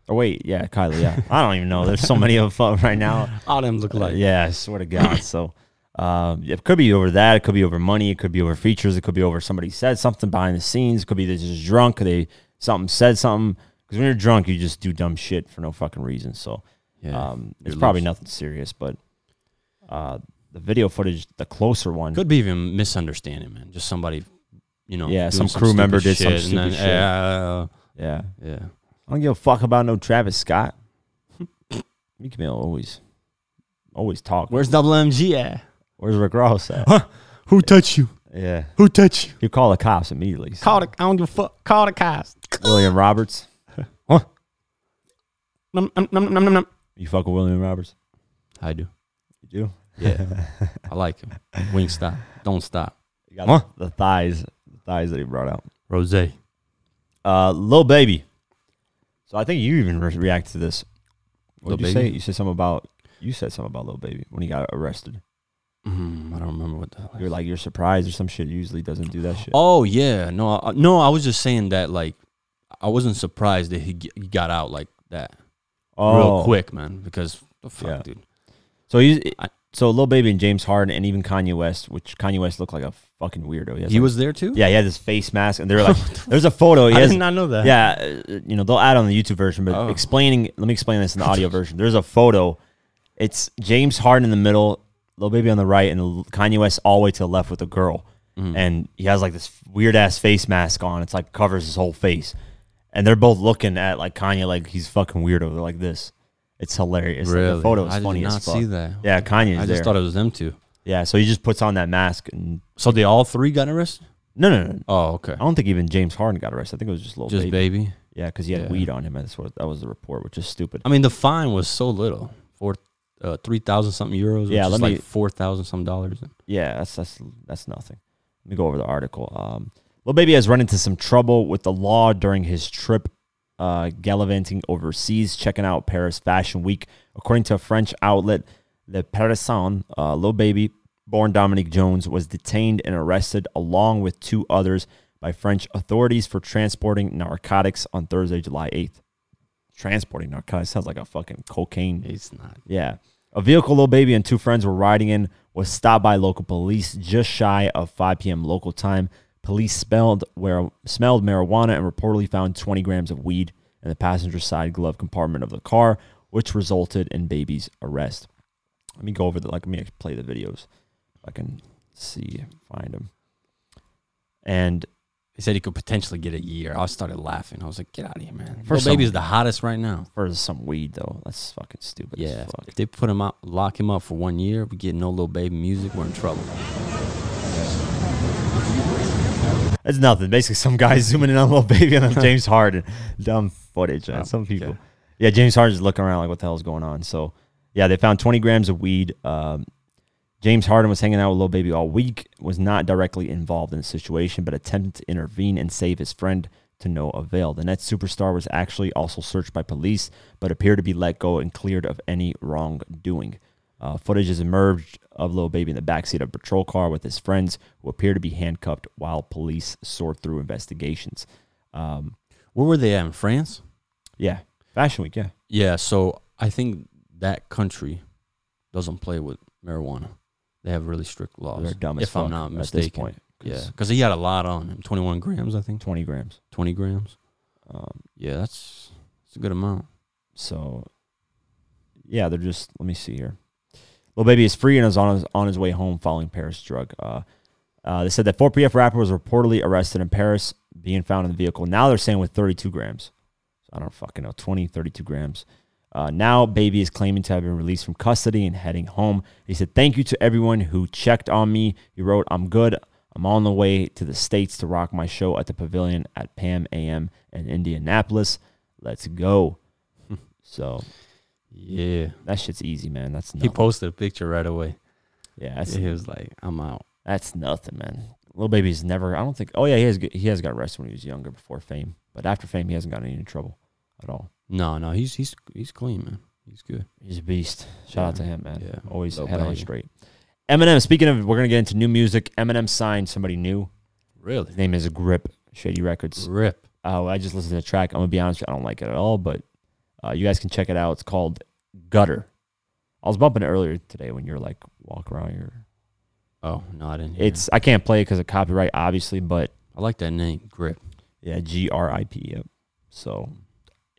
Or wait, yeah, Kylie, yeah. I don't even know. There's so many of them right now. (laughs) All them look Uh, like. yeah, I swear to God. So um, it could be over that. It could be over money. It could be over features. It could be over somebody said something behind the scenes. It could be they're just drunk. They something said something. Because when you're drunk, you just do dumb shit for no fucking reason. So Yeah. um, it's probably nothing serious. But uh, the video footage, the closer one, Could be even misunderstanding, man. Just somebody, you know. Yeah, doing some crew member did some stupid then, shit. Yeah, yeah. yeah. I don't give a fuck about no Travis Scott. (laughs) Meek Mill always, always talk. Where's MMG at? Where's Rick Ross at? Who touched you? yeah, Who touched you? you call the cops immediately. so. Call the. I don't give a fuck. Call the cops. William Roberts. (laughs) Num, num, num, num, num, num. You fuck with William Roberts? I do. You do? Yeah, (laughs) I like him. Wingstop, don't stop. You got Huh? the thighs, the thighs that he brought out. Rose. Uh, Lil Baby. So I think you even re- reacted to this. What Lil did you Baby? say? You said something about you said something about Lil Baby when he got arrested. Mm, I don't remember what the. hell I You're like you're surprised or some shit. Usually doesn't do that shit. Oh yeah, no, I, no. I was just saying that like I wasn't surprised that he, g- he got out like that real quick, man. Because the fuck, Oh. Yeah. dude. So he's I- so Lil Baby and James Harden and even Kanye West, which Kanye West looked like a fucking weirdo. has He like- was there too. yeah, he had this face mask, and they were like, (laughs) "There's a photo." He I has, did not know that. yeah, uh, you know they'll add on the YouTube version, but Oh. explaining. Let me explain this in the (laughs) audio version. There's a photo. It's James Harden in the middle, Lil Baby on the right, and Kanye West all the way to the left with a girl, Mhm. and he has like this weird ass face mask on. It's like covers his whole face, and they're both looking at like Kanye like he's fucking weirdo. They're like this. It's hilarious. Like, really. the photo is I funny did as not fuck. see that. Yeah, Kanye's I just there. thought it was them two. yeah, so he just puts on that mask and So they all three got arrested. no, no, no. Oh, okay. I don't think even James Harden got arrested. I think it was just little Just Baby. baby. Yeah, because he had Yeah. weed on him. That's what that was the report, which is stupid. I mean, the fine was so little for uh, three thousand something euros. Yeah, which let is me- like four thousand some dollars. Yeah, that's that's that's nothing. Let me go over the article. Um, Lil Baby has run into some trouble with the law during his trip uh, gallivanting overseas, checking out Paris Fashion Week. According to a French outlet, Le Parisien, uh, Lil Baby, born Dominique Jones, was detained and arrested along with two others by French authorities for transporting narcotics on Thursday, July 8th. Transporting narcotics sounds like a fucking cocaine It's not. yeah. A vehicle little Baby and two friends were riding in was stopped by local police just shy of 5 p.m. local time. Police smelled where smelled marijuana and reportedly found 20 grams of weed in the passenger side glove compartment of the car, which resulted in Baby's arrest. Let me go over the like. Let me play the videos. If I can see find them. And He said he could potentially get a year. I started laughing. I was like, "Get out of here, man!" Some- baby's the hottest right now. for some weed though, that's fucking stupid. Yeah, fuck. if they put him out, lock him up for one year, we get no little baby music. We're in trouble. It's nothing. Basically, some guy (laughs) zooming in on a little Baby and then (laughs) James Harden. Dumb footage. Man. Oh, some people. okay. Yeah, James Harden's looking around like, what the hell is going on? So, yeah, they found 20 grams of weed. Um, James Harden was hanging out with Lil Baby all week, was not directly involved in the situation, but attempted to intervene and save his friend to no avail. The net superstar was actually also searched by police, but appeared to be let go and cleared of any wrongdoing. Uh, footage has emerged of Lil Baby in the backseat of a patrol car with his friends, who appear to be handcuffed while police sort through investigations. Um, Where were they at in France? yeah, Fashion Week. Yeah, Yeah, so I think that country doesn't play with marijuana. They have really strict laws. they're dumb as if fuck I'm not at this mistaken. point. 'cause Yeah, because he had a lot on him. 21 grams, I think. 20 grams. 20 grams. Um, Yeah, that's that's a good amount. So, yeah, they're just. Let me see here. Lil Baby is free and is on his on his way home following Paris drug. Uh, uh, they said that 4PF rapper was reportedly arrested in Paris, being found in the vehicle. Now they're saying with 32 grams. I don't fucking know, 20, 32 grams. Uh, now Baby is claiming to have been released from custody and heading home. He said, "Thank you to everyone who checked on me." He wrote, "I'm good. I'm on the way to the states to rock my show at the Pavilion at Pan Am in Indianapolis. Let's go." (laughs) so Yeah. that shit's easy, man. That's He posted a picture right away. yeah, that's he was like, I'm out. that's nothing, man. Little baby's never. I don't think. Oh yeah, he has. He has got arrested when he was younger before fame, but after fame, he hasn't gotten any trouble at all. No, no, he's he's he's clean, man. He's good. He's a beast. Shout out to him, man. yeah. Always Lil head on straight. Eminem. Speaking of, we're gonna get into new music. Eminem signed somebody new. Really? His name is Grip Shady Records. Rip. Uh, I just listened to the track. I'm gonna be honest, I don't like it at all, but uh, you guys can check it out. It's called Gutter. I was bumping it earlier today when you're like walk around. Your Oh no, I didn't. Hear it's I can't play it because of copyright, obviously, but I like that name, Grip. yeah, G R I P. Yep. So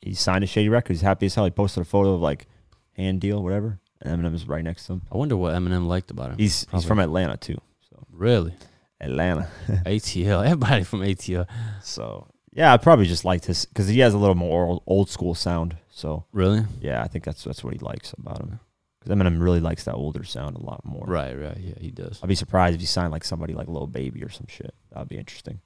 he signed a Shady Records. He's happy as hell. He posted a photo of like hand deal, whatever. And Eminem is right next to him. I wonder what Eminem liked about him. He's he's from Atlanta too. So really Atlanta. (laughs) ATL. Everybody from ATL. So yeah, I probably just liked his because he has a little more old, old school sound. So Really? yeah, I think that's that's what he likes about him. Because Eminem really likes that older sound a lot more. Right, right. Yeah, he does. I'd be surprised if he signed like somebody like Lil Baby or some shit. That'd be interesting.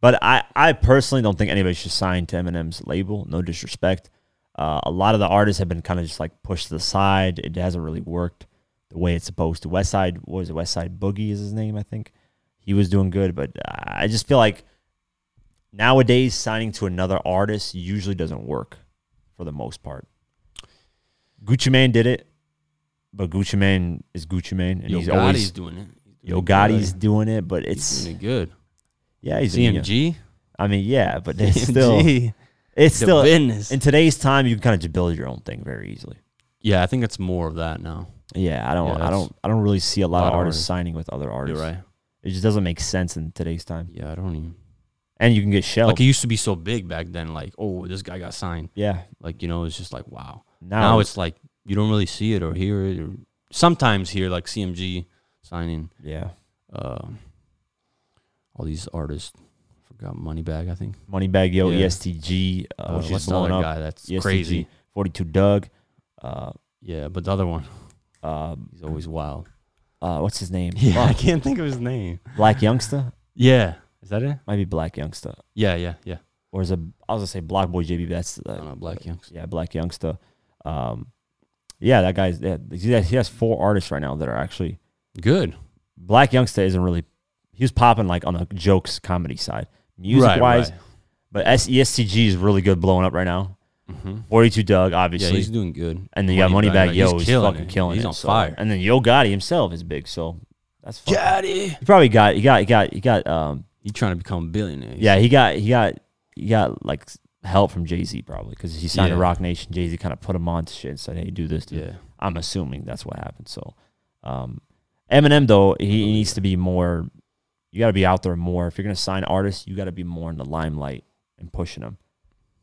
But I, I personally don't think anybody should sign to Eminem's label. No disrespect. Uh, a lot of the artists have been kind of just like pushed to the side. It hasn't really worked. the way it's supposed to. West Side what was it Westside Boogie is his name, I think. He was doing good, but I just feel like nowadays signing to another artist usually doesn't work for the most part. Gucci Mane did it, but Gucci Mane is Gucci Mane, and Yo he's Gotti's always doing it. He's Yo Gotti's good. doing it, but it's doing it good. yeah, he's doing it. CMG. I mean, yeah, but (laughs) it's still it's The still business. in today's time you can kind of just build your own thing very easily. Yeah, I think it's more of that now. Yeah, I don't, Yeah, I don't, I don't really see a lot, lot of of artists artists. signing with other artists. You're right. It just doesn't make sense in today's time. Yeah, I don't even. And you can get shelled. Like it used to be so big back then. Like, oh, this guy got signed. yeah. Like you know, it's just like wow. Now, Now, it's like you don't really see it or hear it, or sometimes hear like CMG signing. yeah. Um, all these artists. Forgot Moneybag, I think. Moneybag Yo, Yeah. EST Gee, uh, which what's the other up. guy that's EST Gee, crazy? 42 Dugg. Uh, Yeah, but the other one, um, he's always wild. uh, what's his name? (laughs) Yeah, I can't think of his name. Blac Youngsta. Yeah, is that it? Might be Blac Youngsta, Yeah, yeah, yeah. or is it? I was gonna say Black Boy JB. but That's I don't know, Blac Youngsta. Yeah, Blac Youngsta. Um, yeah, that guy's. Yeah, he has- he has four artists right now that are actually Good. Blac Youngsta isn't really. He was popping like on the jokes comedy side, music Right, wise. right. But S- EST Gee is really good, blowing up right now. Mhm. 42 Dugg, obviously. Yeah, he's doing good. and then you got Moneybag like, Yo, he's is killing fucking it. killing He's it. on so- fire. And then Yo Gotti himself is big, so that's fucking, Daddy. He probably got he got he got he got um He's trying to become a billionaire. yeah he got he got he got like help from Jay Z probably because he signed to Yeah. Roc Nation. Jay Z kind of put him on to shit and said, "Hey, do this." Do Yeah. I'm assuming that's what happened. So, um, Eminem though he, he needs to be more. You got to be out there more. If you're gonna sign artists, you got to be more in the limelight and pushing them.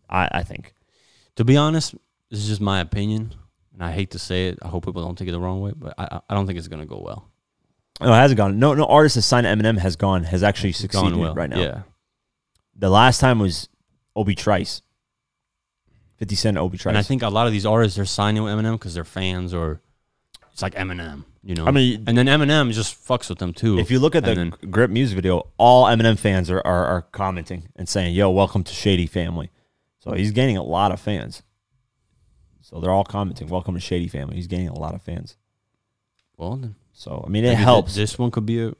I I think. To be honest, this is just my opinion, and I hate to say it. I hope people don't take it the wrong way, but I I- I don't think it's gonna go well. No, it hasn't gone. No, no artist has signed Eminem has gone has actually It's succeeded well. right now. Yeah. The last time was Obi Trice. Fifty Cent, Obi Trice. And I think a lot of these artists are signing with Eminem because they're fans or it's like Eminem, you know. I mean, and then Eminem just fucks with them too. if you look at the then- Grip music video, all Eminem fans are, are are commenting and saying, "Yo, welcome to Shady Family." So he's gaining a lot of fans. So they're all commenting, "Welcome to Shady Family." He's gaining a lot of fans. well, then So I mean, it maybe helps. th- This one could be a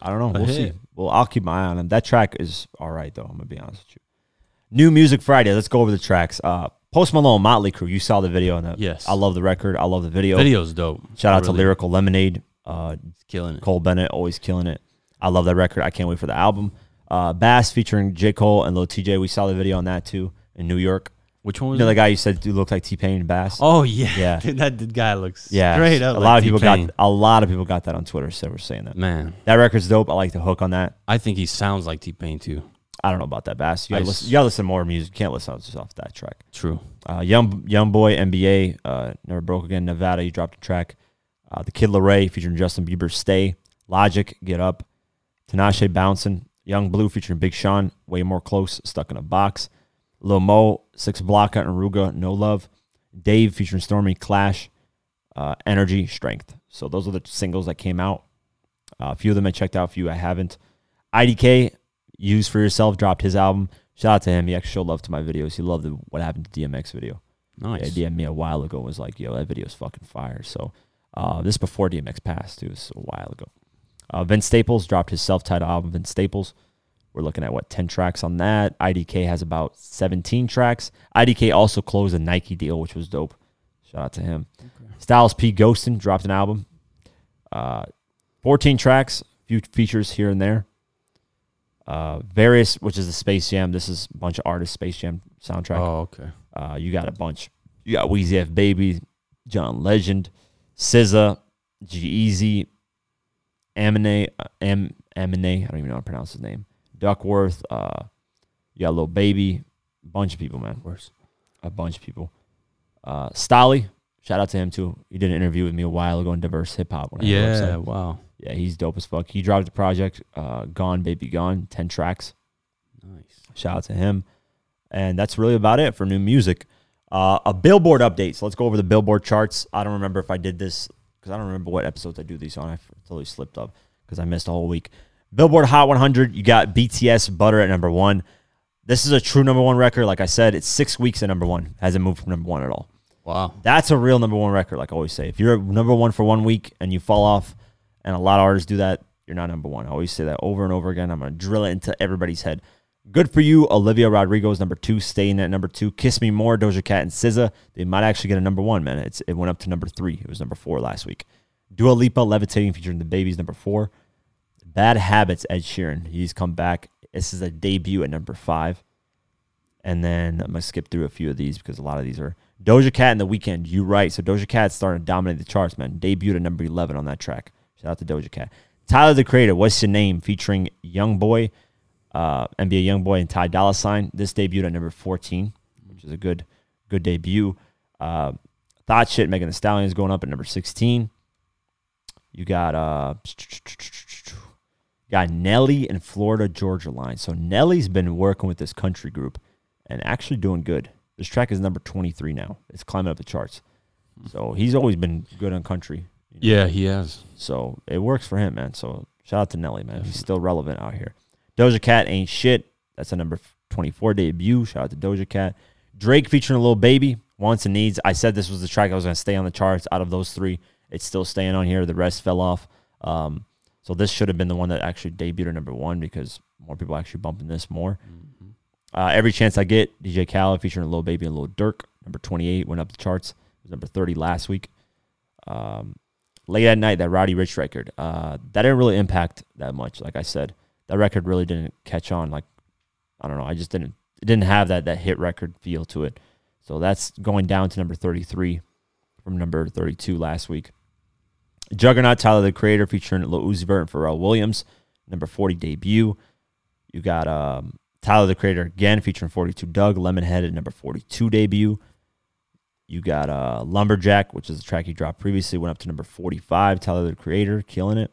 I don't know. We'll see. hit. Well, I'll keep my eye on him. That track is all right, though. I'm gonna be honest with you. New Music Friday. Let's go over the tracks. Uh, Post Malone, Motley Crew. You saw the video, on that. Yes. I love the record. I love the video. video's dope. Shout out to Really, Lyrical Lemonade. Uh, killing it. Cole Bennett always killing it. I love that record. I can't wait for the album. Uh, Bas featuring J Cole and Lil Tjay. We saw the video on that too in New York. Which one You was know it? the guy you said dude looked like T Pain and Bas. Oh yeah, Yeah. (laughs) Dude, that guy looks yeah, straight a up. lot of people T-Pain. got a lot of people got that on Twitter. So we're saying that man. that record's dope. I like the hook on that. I think he sounds like T Pain too. I don't know about that Bas. You gotta, I listen, you gotta listen to more music. You can't listen just off that track. True. Uh, young Young Boy NBA uh, never broke again. Nevada, you dropped a track. Uh, the Kid LAROI featuring Justin Bieber, Stay. Logic, Get Up. Tinashe bouncing. Yung Bleu featuring Big Sean, Way More Close, Stuck in a Box. Lil Mo, Six Blocka and Ruga, No Love. Dave featuring Stormzy, Clash. Uh, Energy, Strength. So those are the singles that came out. Uh, a few of them I checked out, a few I haven't. IDK, Use for Yourself, dropped his album. Shout out to him. He actually showed love to my videos. He loved the What Happened to DMX video. Nice. Yeah, DM'd me a while ago and was like, yo, that video's fucking fire. So uh, this is before DMX passed, too. So a while ago. Uh, Vince Staples dropped his self-titled album, Vince Staples. We're looking at what 10 tracks on that. IDK has about 17 tracks. IDK also closed a Nike deal, which was dope. Shout out to him. Styles P. Ghostin dropped an album. Uh, 14 tracks, few features here and there. Uh, various, which is the Space Jam. This is a bunch of artists Space Jam soundtrack. Oh, okay. Uh, you got a bunch. You got Weezy F Baby, John Legend, SZA, G-Eazy, Amine, uh, Am Amine. I don't even know how to pronounce his name. Duckworth. Uh, you got a little Baby, bunch of people, man. Worse. A bunch of people. Uh, Stolly, shout out to him too. He did an interview with me a while ago on Diverse Hip Hop. when I had a Yeah. Wow. yeah, he's dope as fuck. He dropped a project, uh, Gone Baby Gone, ten tracks. Nice. Shout out to him. And that's really about it for new music. Uh, a Billboard update. So let's go over the Billboard charts. I don't remember if I did this because I don't remember what episodes I do these on. I totally slipped up because I missed a whole week. Billboard Hot 100. You got BTS Butter at number one. This is a true number one record. Like I said, it's six weeks at number one. Hasn't moved from number one at all. Wow. That's a real number one record, like I always say. If you're number one for one week and you fall off, and a lot of artists do that, you're not number one. I always say that over and over again. I'm gonna drill it into everybody's head. Good for you, Olivia Rodrigo is number two, staying at number two. Kiss Me More, Doja Cat, and SZA. They might actually get a number one, man. It's it went up to number three. It was number four last week. Dua Lipa, Levitating, featuring the Babies, number four. Bad Habits, Ed Sheeran. He's come back. This is a debut at number five. And then I'm gonna skip through a few of these because a lot of these are Doja Cat in the Weeknd. You right. So Doja Cat's starting to dominate the charts, man. Debuted at number 11 on that track. Shout out to Doja Cat. Tyler the Creator, What's Your Name? featuring Young Boy, uh, NBA Young Boy and Ty Dolla Sign. This debuted at number 14, which is a good good debut. Uh, Thot Shit, Megan Thee Stallion is going up at number 16. You got uh, got Nelly and Florida Georgia Line. So Nelly's been working with this country group and actually doing good. This track is number 23 now. It's climbing up the charts. So he's always been good on country. you know. Yeah, he has. So it works for him, man. So shout out to Nelly, man. He's still relevant out here. Doja Cat ain't shit. That's a number 24 debut. Shout out to Doja Cat. Drake featuring a little baby. Wants and needs. I said this was the track I was going to stay on the charts. Out of those three, it's still staying on here. The rest fell off. Um, so this should have been the one that actually debuted at number one because more people actually bumping this more. Uh, Every chance I get, DJ Khaled featuring a little baby and a little Durk. Number 28 went up the charts. It was number 30 last week. Um, late at night, that Roddy Ricch record, uh, that didn't really impact that much. Like I said, that record really didn't catch on. Like I don't know, I just didn't it didn't have that that hit record feel to it. So that's going down to number 33 from number 32 last week. Juggernaut, Tyler the Creator featuring Lil Uzi Vert and Pharrell Williams, number 40 debut. You got um, Tyler the Creator again featuring 42 Dugg, Lemonhead at number 42 debut. You got uh, Lumberjack, which is a track he dropped previously, went up to number 45. Tyler the Creator, killing it.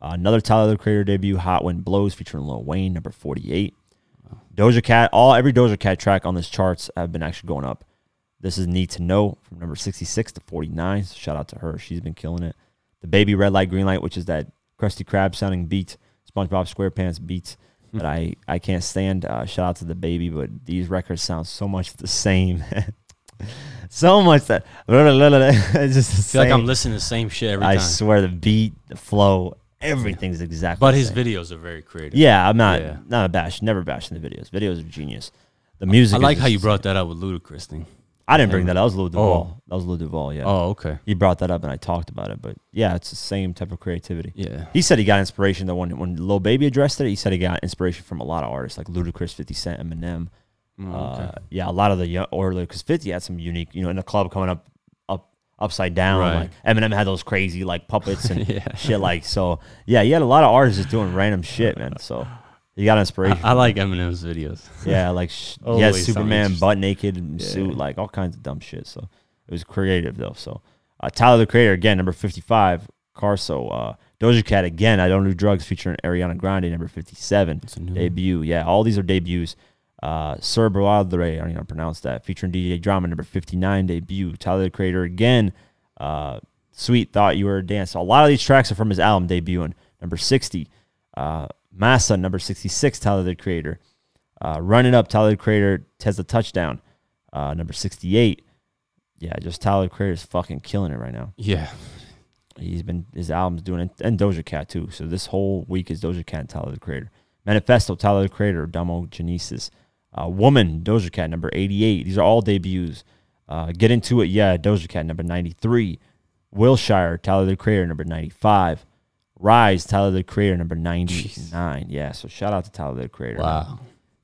Uh, another Tyler the Creator debut, Hot Wind Blows, featuring Lil Wayne, number 48. Doja Cat, all every Doja Cat track on this charts have been actually going up. This is Need to Know from number 66 to 49. So shout out to her. She's been killing it. DaBaby Red Light Green Light, which is that Krusty Krab sounding beat, SpongeBob SquarePants beats that I, I can't stand. Uh, shout out to DaBaby, but these records sound so much the same. (laughs) so much that (laughs) it's just the I feel like. I'm listening to the same shit every I time. I swear the beat, the flow, everything's exactly. but his same. videos are very creative. Yeah, I'm not Yeah. not a bash. Never bashing the videos. Videos are genius. The music. I like how you brought that up with Ludacris thing. I didn't bring that. up. That was Lil Oh. Duval. That was Lil Duval. Yeah. Oh, okay. He brought that up and I talked about it. But yeah, it's the same type of creativity. Yeah. He said he got inspiration though when when Lil Baby addressed it. He said he got inspiration from a lot of artists like Ludacris, Fifty Cent, Eminem. Mm, Uh, yeah, a lot of the young or because Fifty had some unique, you know, in the club coming up up upside down. Right. Like Eminem had those crazy like puppets (laughs) and Yeah. shit. Like so, yeah, he had a lot of artists just doing random shit, man. So he got inspiration. I, I like Eminem's videos. Yeah, (laughs) like sh- he has Always Superman something butt naked Yeah. suit, like all kinds of dumb shit. So it was creative though. So uh, Tyler the Creator again, number fifty five. Corso, uh, Doja Cat again. I don't do drugs featuring Ariana Grande, number fifty seven. It's a new one. Debut, yeah. All these are debuts. Uh, Sir Bradre, I don't even know how to pronounce that. Featuring DJ Drama, number fifty nine. Debut. Tyler the Creator again. Uh, Sweet Thought You Were a Dance. A lot of these tracks are from his album debuting. Number sixty. Uh, Massa, number 66, Tyler the Creator. Uh, Running Up, Tyler the Creator, Tesla Touchdown, uh, number 68. Yeah, just Tyler the Creator's fucking killing it right now. Yeah. He's been, his album's doing it, and Doja Cat too. So this whole week is Doja Cat and Tyler the Creator. Manifesto, Tyler the Creator, Domo Genesis. Uh, Woman, Doja Cat, number 88. These are all debuts. Uh, Get Into It, yeah, Doja Cat, number 93. Wilshire, Tyler the Creator, number 95. Rise, Tyler the Creator, number 99. Yeah, so shout out to Tyler the Creator. man. Wow.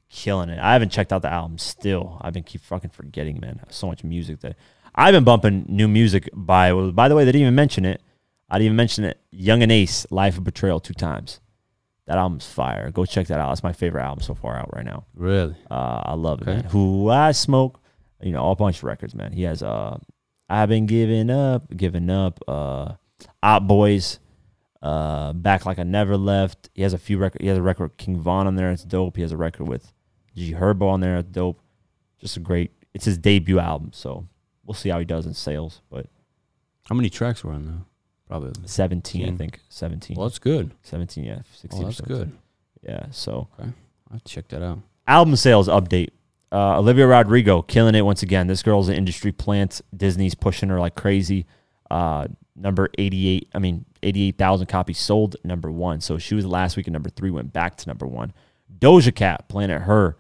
Killing it. I haven't checked out the album still. I've been keep fucking forgetting, man. So much music that I've been bumping new music by. Well, by the way, they didn't even mention it. I didn't even mention it. Young and Ace, Life of Betrayal, two times. That album's fire. Go check that out. It's my favorite album so far out right now. Really? Uh, I love it, man. Who I smoke, you know, a bunch of records, man. He has uh, I've been giving up, giving up. Uh, Op Boys, uh, back like I never left. He has a few record. He has a record with King Von on there. It's dope. He has a record with G Herbo on there. It's dope. Just a great. It's his debut album, so we'll see how he does in sales. But How many tracks were on there? Probably. seventeen, I think seventeen. Well, that's good. seventeen, yeah, sixteen. Oh, that's 17. good. Yeah. So I'll check that out. album sales update. Uh, Olivia Rodrigo killing it once again. This girl's an industry plant. Disney's pushing her like crazy. Uh, number 88, I mean, 88,000 copies sold, number one. So she was last week at number three, went back to number one. Doja Cat playing at her.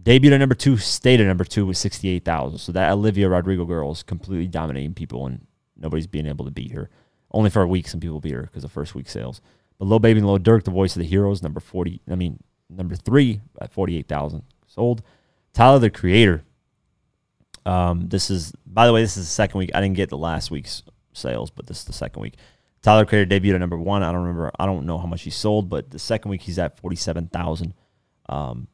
Debuted at number two, stayed at number two with 68,000. So that Olivia Rodrigo girl is completely dominating people and nobody's being able to beat her. Only for a week, some people beat her because of first week sales. But Lil Baby and Lil Durk, the voice of the heroes, number 40, I mean, number three at 48,000 sold. Tyler, the creator. Um, this is, by the way, this is the second week. I didn't get the last week's sales, but this is the second week. Tyler Creator debuted at number one. I don't remember. I don't know how much he sold, but the second week he's at forty-seven thousand. Um,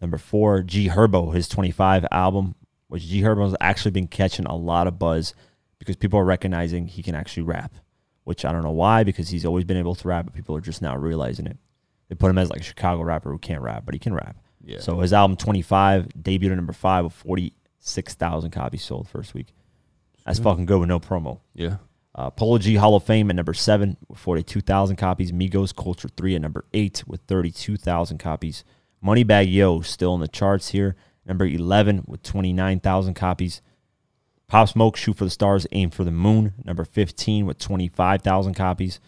number four, G Herbo, his twenty-five album, which G Herbo has actually been catching a lot of buzz because people are recognizing he can actually rap. Which I don't know why, because he's always been able to rap, but people are just now realizing it. They put him as like a Chicago rapper who can't rap, but he can rap. Yeah. So his album 25 debuted at number five with 46,000 copies sold first week. That's fucking good with no promo. Yeah. Uh, Polo G Hall of Fame at number seven with 42,000 copies. Migos Culture 3 at number eight with 32,000 copies. Moneybag Yo still in the charts here. Number 11 with 29,000 copies. Pop Smoke Shoot for the Stars Aim for the Moon. Number 15 with 25,000 copies.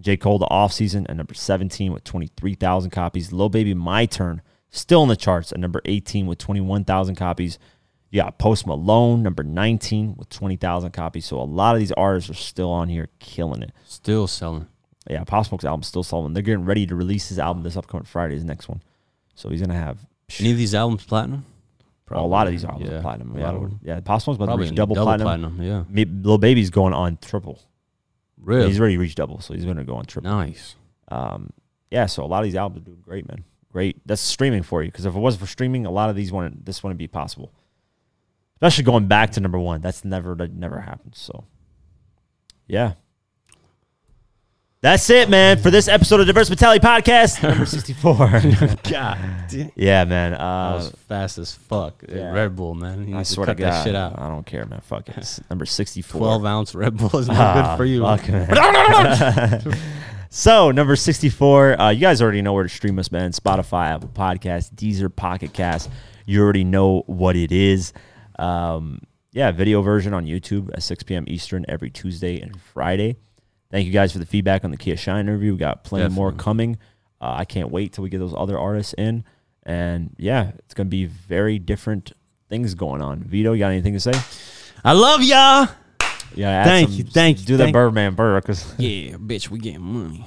J. Cole The Offseason at number 17 with 23,000 copies. Lil Baby My Turn still in the charts at number 18 with 21,000 copies. You got Post Malone, number 19 with 20,000 copies. So a lot of these artists are still on here killing it. Still selling. Yeah, Pop Smoke's album's still selling. They're getting ready to release his album this upcoming Friday, his next one. So he's going to have Any of these albums platinum? a lot of these albums yeah. are platinum. Yeah, lot of them. yeah Pop Smoke's about Probably to reach double, platinum. Yeah. Me- Lil Baby's going on triple. Really? He's already reached double, so he's going to go on triple. nice. Um, yeah, so a lot of these albums are doing great, man. Great. That's streaming for you because if it wasn't for streaming, a lot of these wouldn't. This wouldn't be possible. Especially going back to number one. That's never that never happened. So, yeah. That's it, man, for this episode of Diverse Mentality Podcast, number 64. (laughs) God (laughs) damn. yeah, man. That Uh, was fast as fuck. yeah. Red Bull, man. You I to swear cut to God, that shit out. I don't care, man. Fuck it. It's (laughs) number 64. 12 ounce Red Bull is not Ah, good for you. fuck, so number 64 uh, you guys already know where to stream us man spotify apple podcast deezer pocket cast you already know what it is um, yeah video version on youtube at 6 p.m eastern every tuesday and friday. Thank you guys for the feedback on the kia shine interview. We got plenty more coming. Uh, i can't wait till we get those other artists in. And yeah it's gonna be very different things going on. Vito you got anything to say? I love y'all. yeah Thank some- you, thank you, do the thank- birdman burr because Yeah, bitch, we getting money.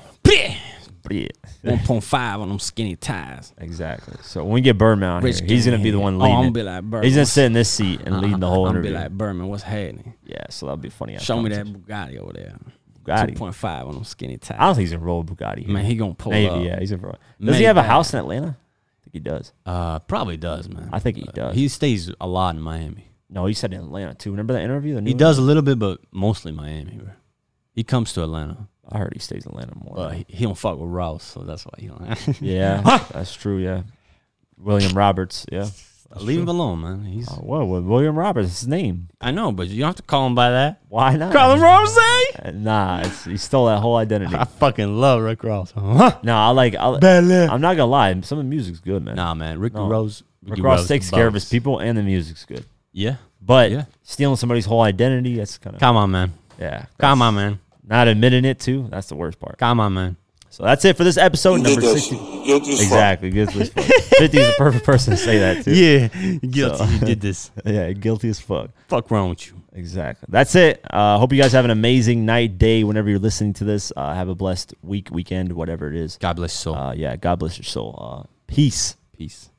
Yeah. (laughs) 1.5 on them skinny ties. Exactly. So when we get Birdman out Rich here, he's gonna be the one one Oh, leading. I'm gonna be like Birdman. he's gonna sit in this seat and leading the whole I'm interview. gonna be like Berman, what's happening? yeah, so that'll be funny. Show me that conversation. Bugatti over there. Bugatti. 2.5 on them skinny ties. I don't think he's gonna roll a Bugatti. Man, he gonna pull Maybe. up. Yeah, he's gonna roll. Does he have a house in Atlanta? I think he does. Uh, probably does, man. I think he Uh, does. He stays a lot in Miami. No, he said in Atlanta too. Remember that interview? The He new does a little bit, but mostly Miami. Bro. He comes to Atlanta. I heard he stays in Atlanta more. but he, he don't fuck with Rouse, so that's why he don't. (laughs) yeah, (laughs) that's true. Yeah, William Roberts. Yeah. Leave him alone, man. He's. Oh, whoa, well, William Roberts. His name. I know, but you don't have to call him by that. Why not? Call him Rose. Uh, Nah, it's, he stole that whole identity. (laughs) I fucking love Rick Ross. Huh? no, I like. I, Bella. I'm not gonna lie. Some of the music's good, man. Nah, man. Rick No. Rose. Rick Ross Rose takes care of his people, and the music's good. Yeah. But Yeah. stealing somebody's whole identity, that's kind of Come on, man. yeah. Come on, man. Not admitting it too, that's the worst part. Come on, man. So that's it for this episode number sixty. Exactly, guilty as fuck. Fifty is the perfect person to say that too. Yeah. Guilty. So- you did this. (laughs) yeah, guilty as fuck. Fuck wrong with you. Exactly. That's it. Uh, hope you guys have an amazing night, day, whenever you're listening to this. Uh, have a blessed week, weekend, whatever it is. God bless your soul. Uh, yeah, God bless your soul. Uh, peace. Peace.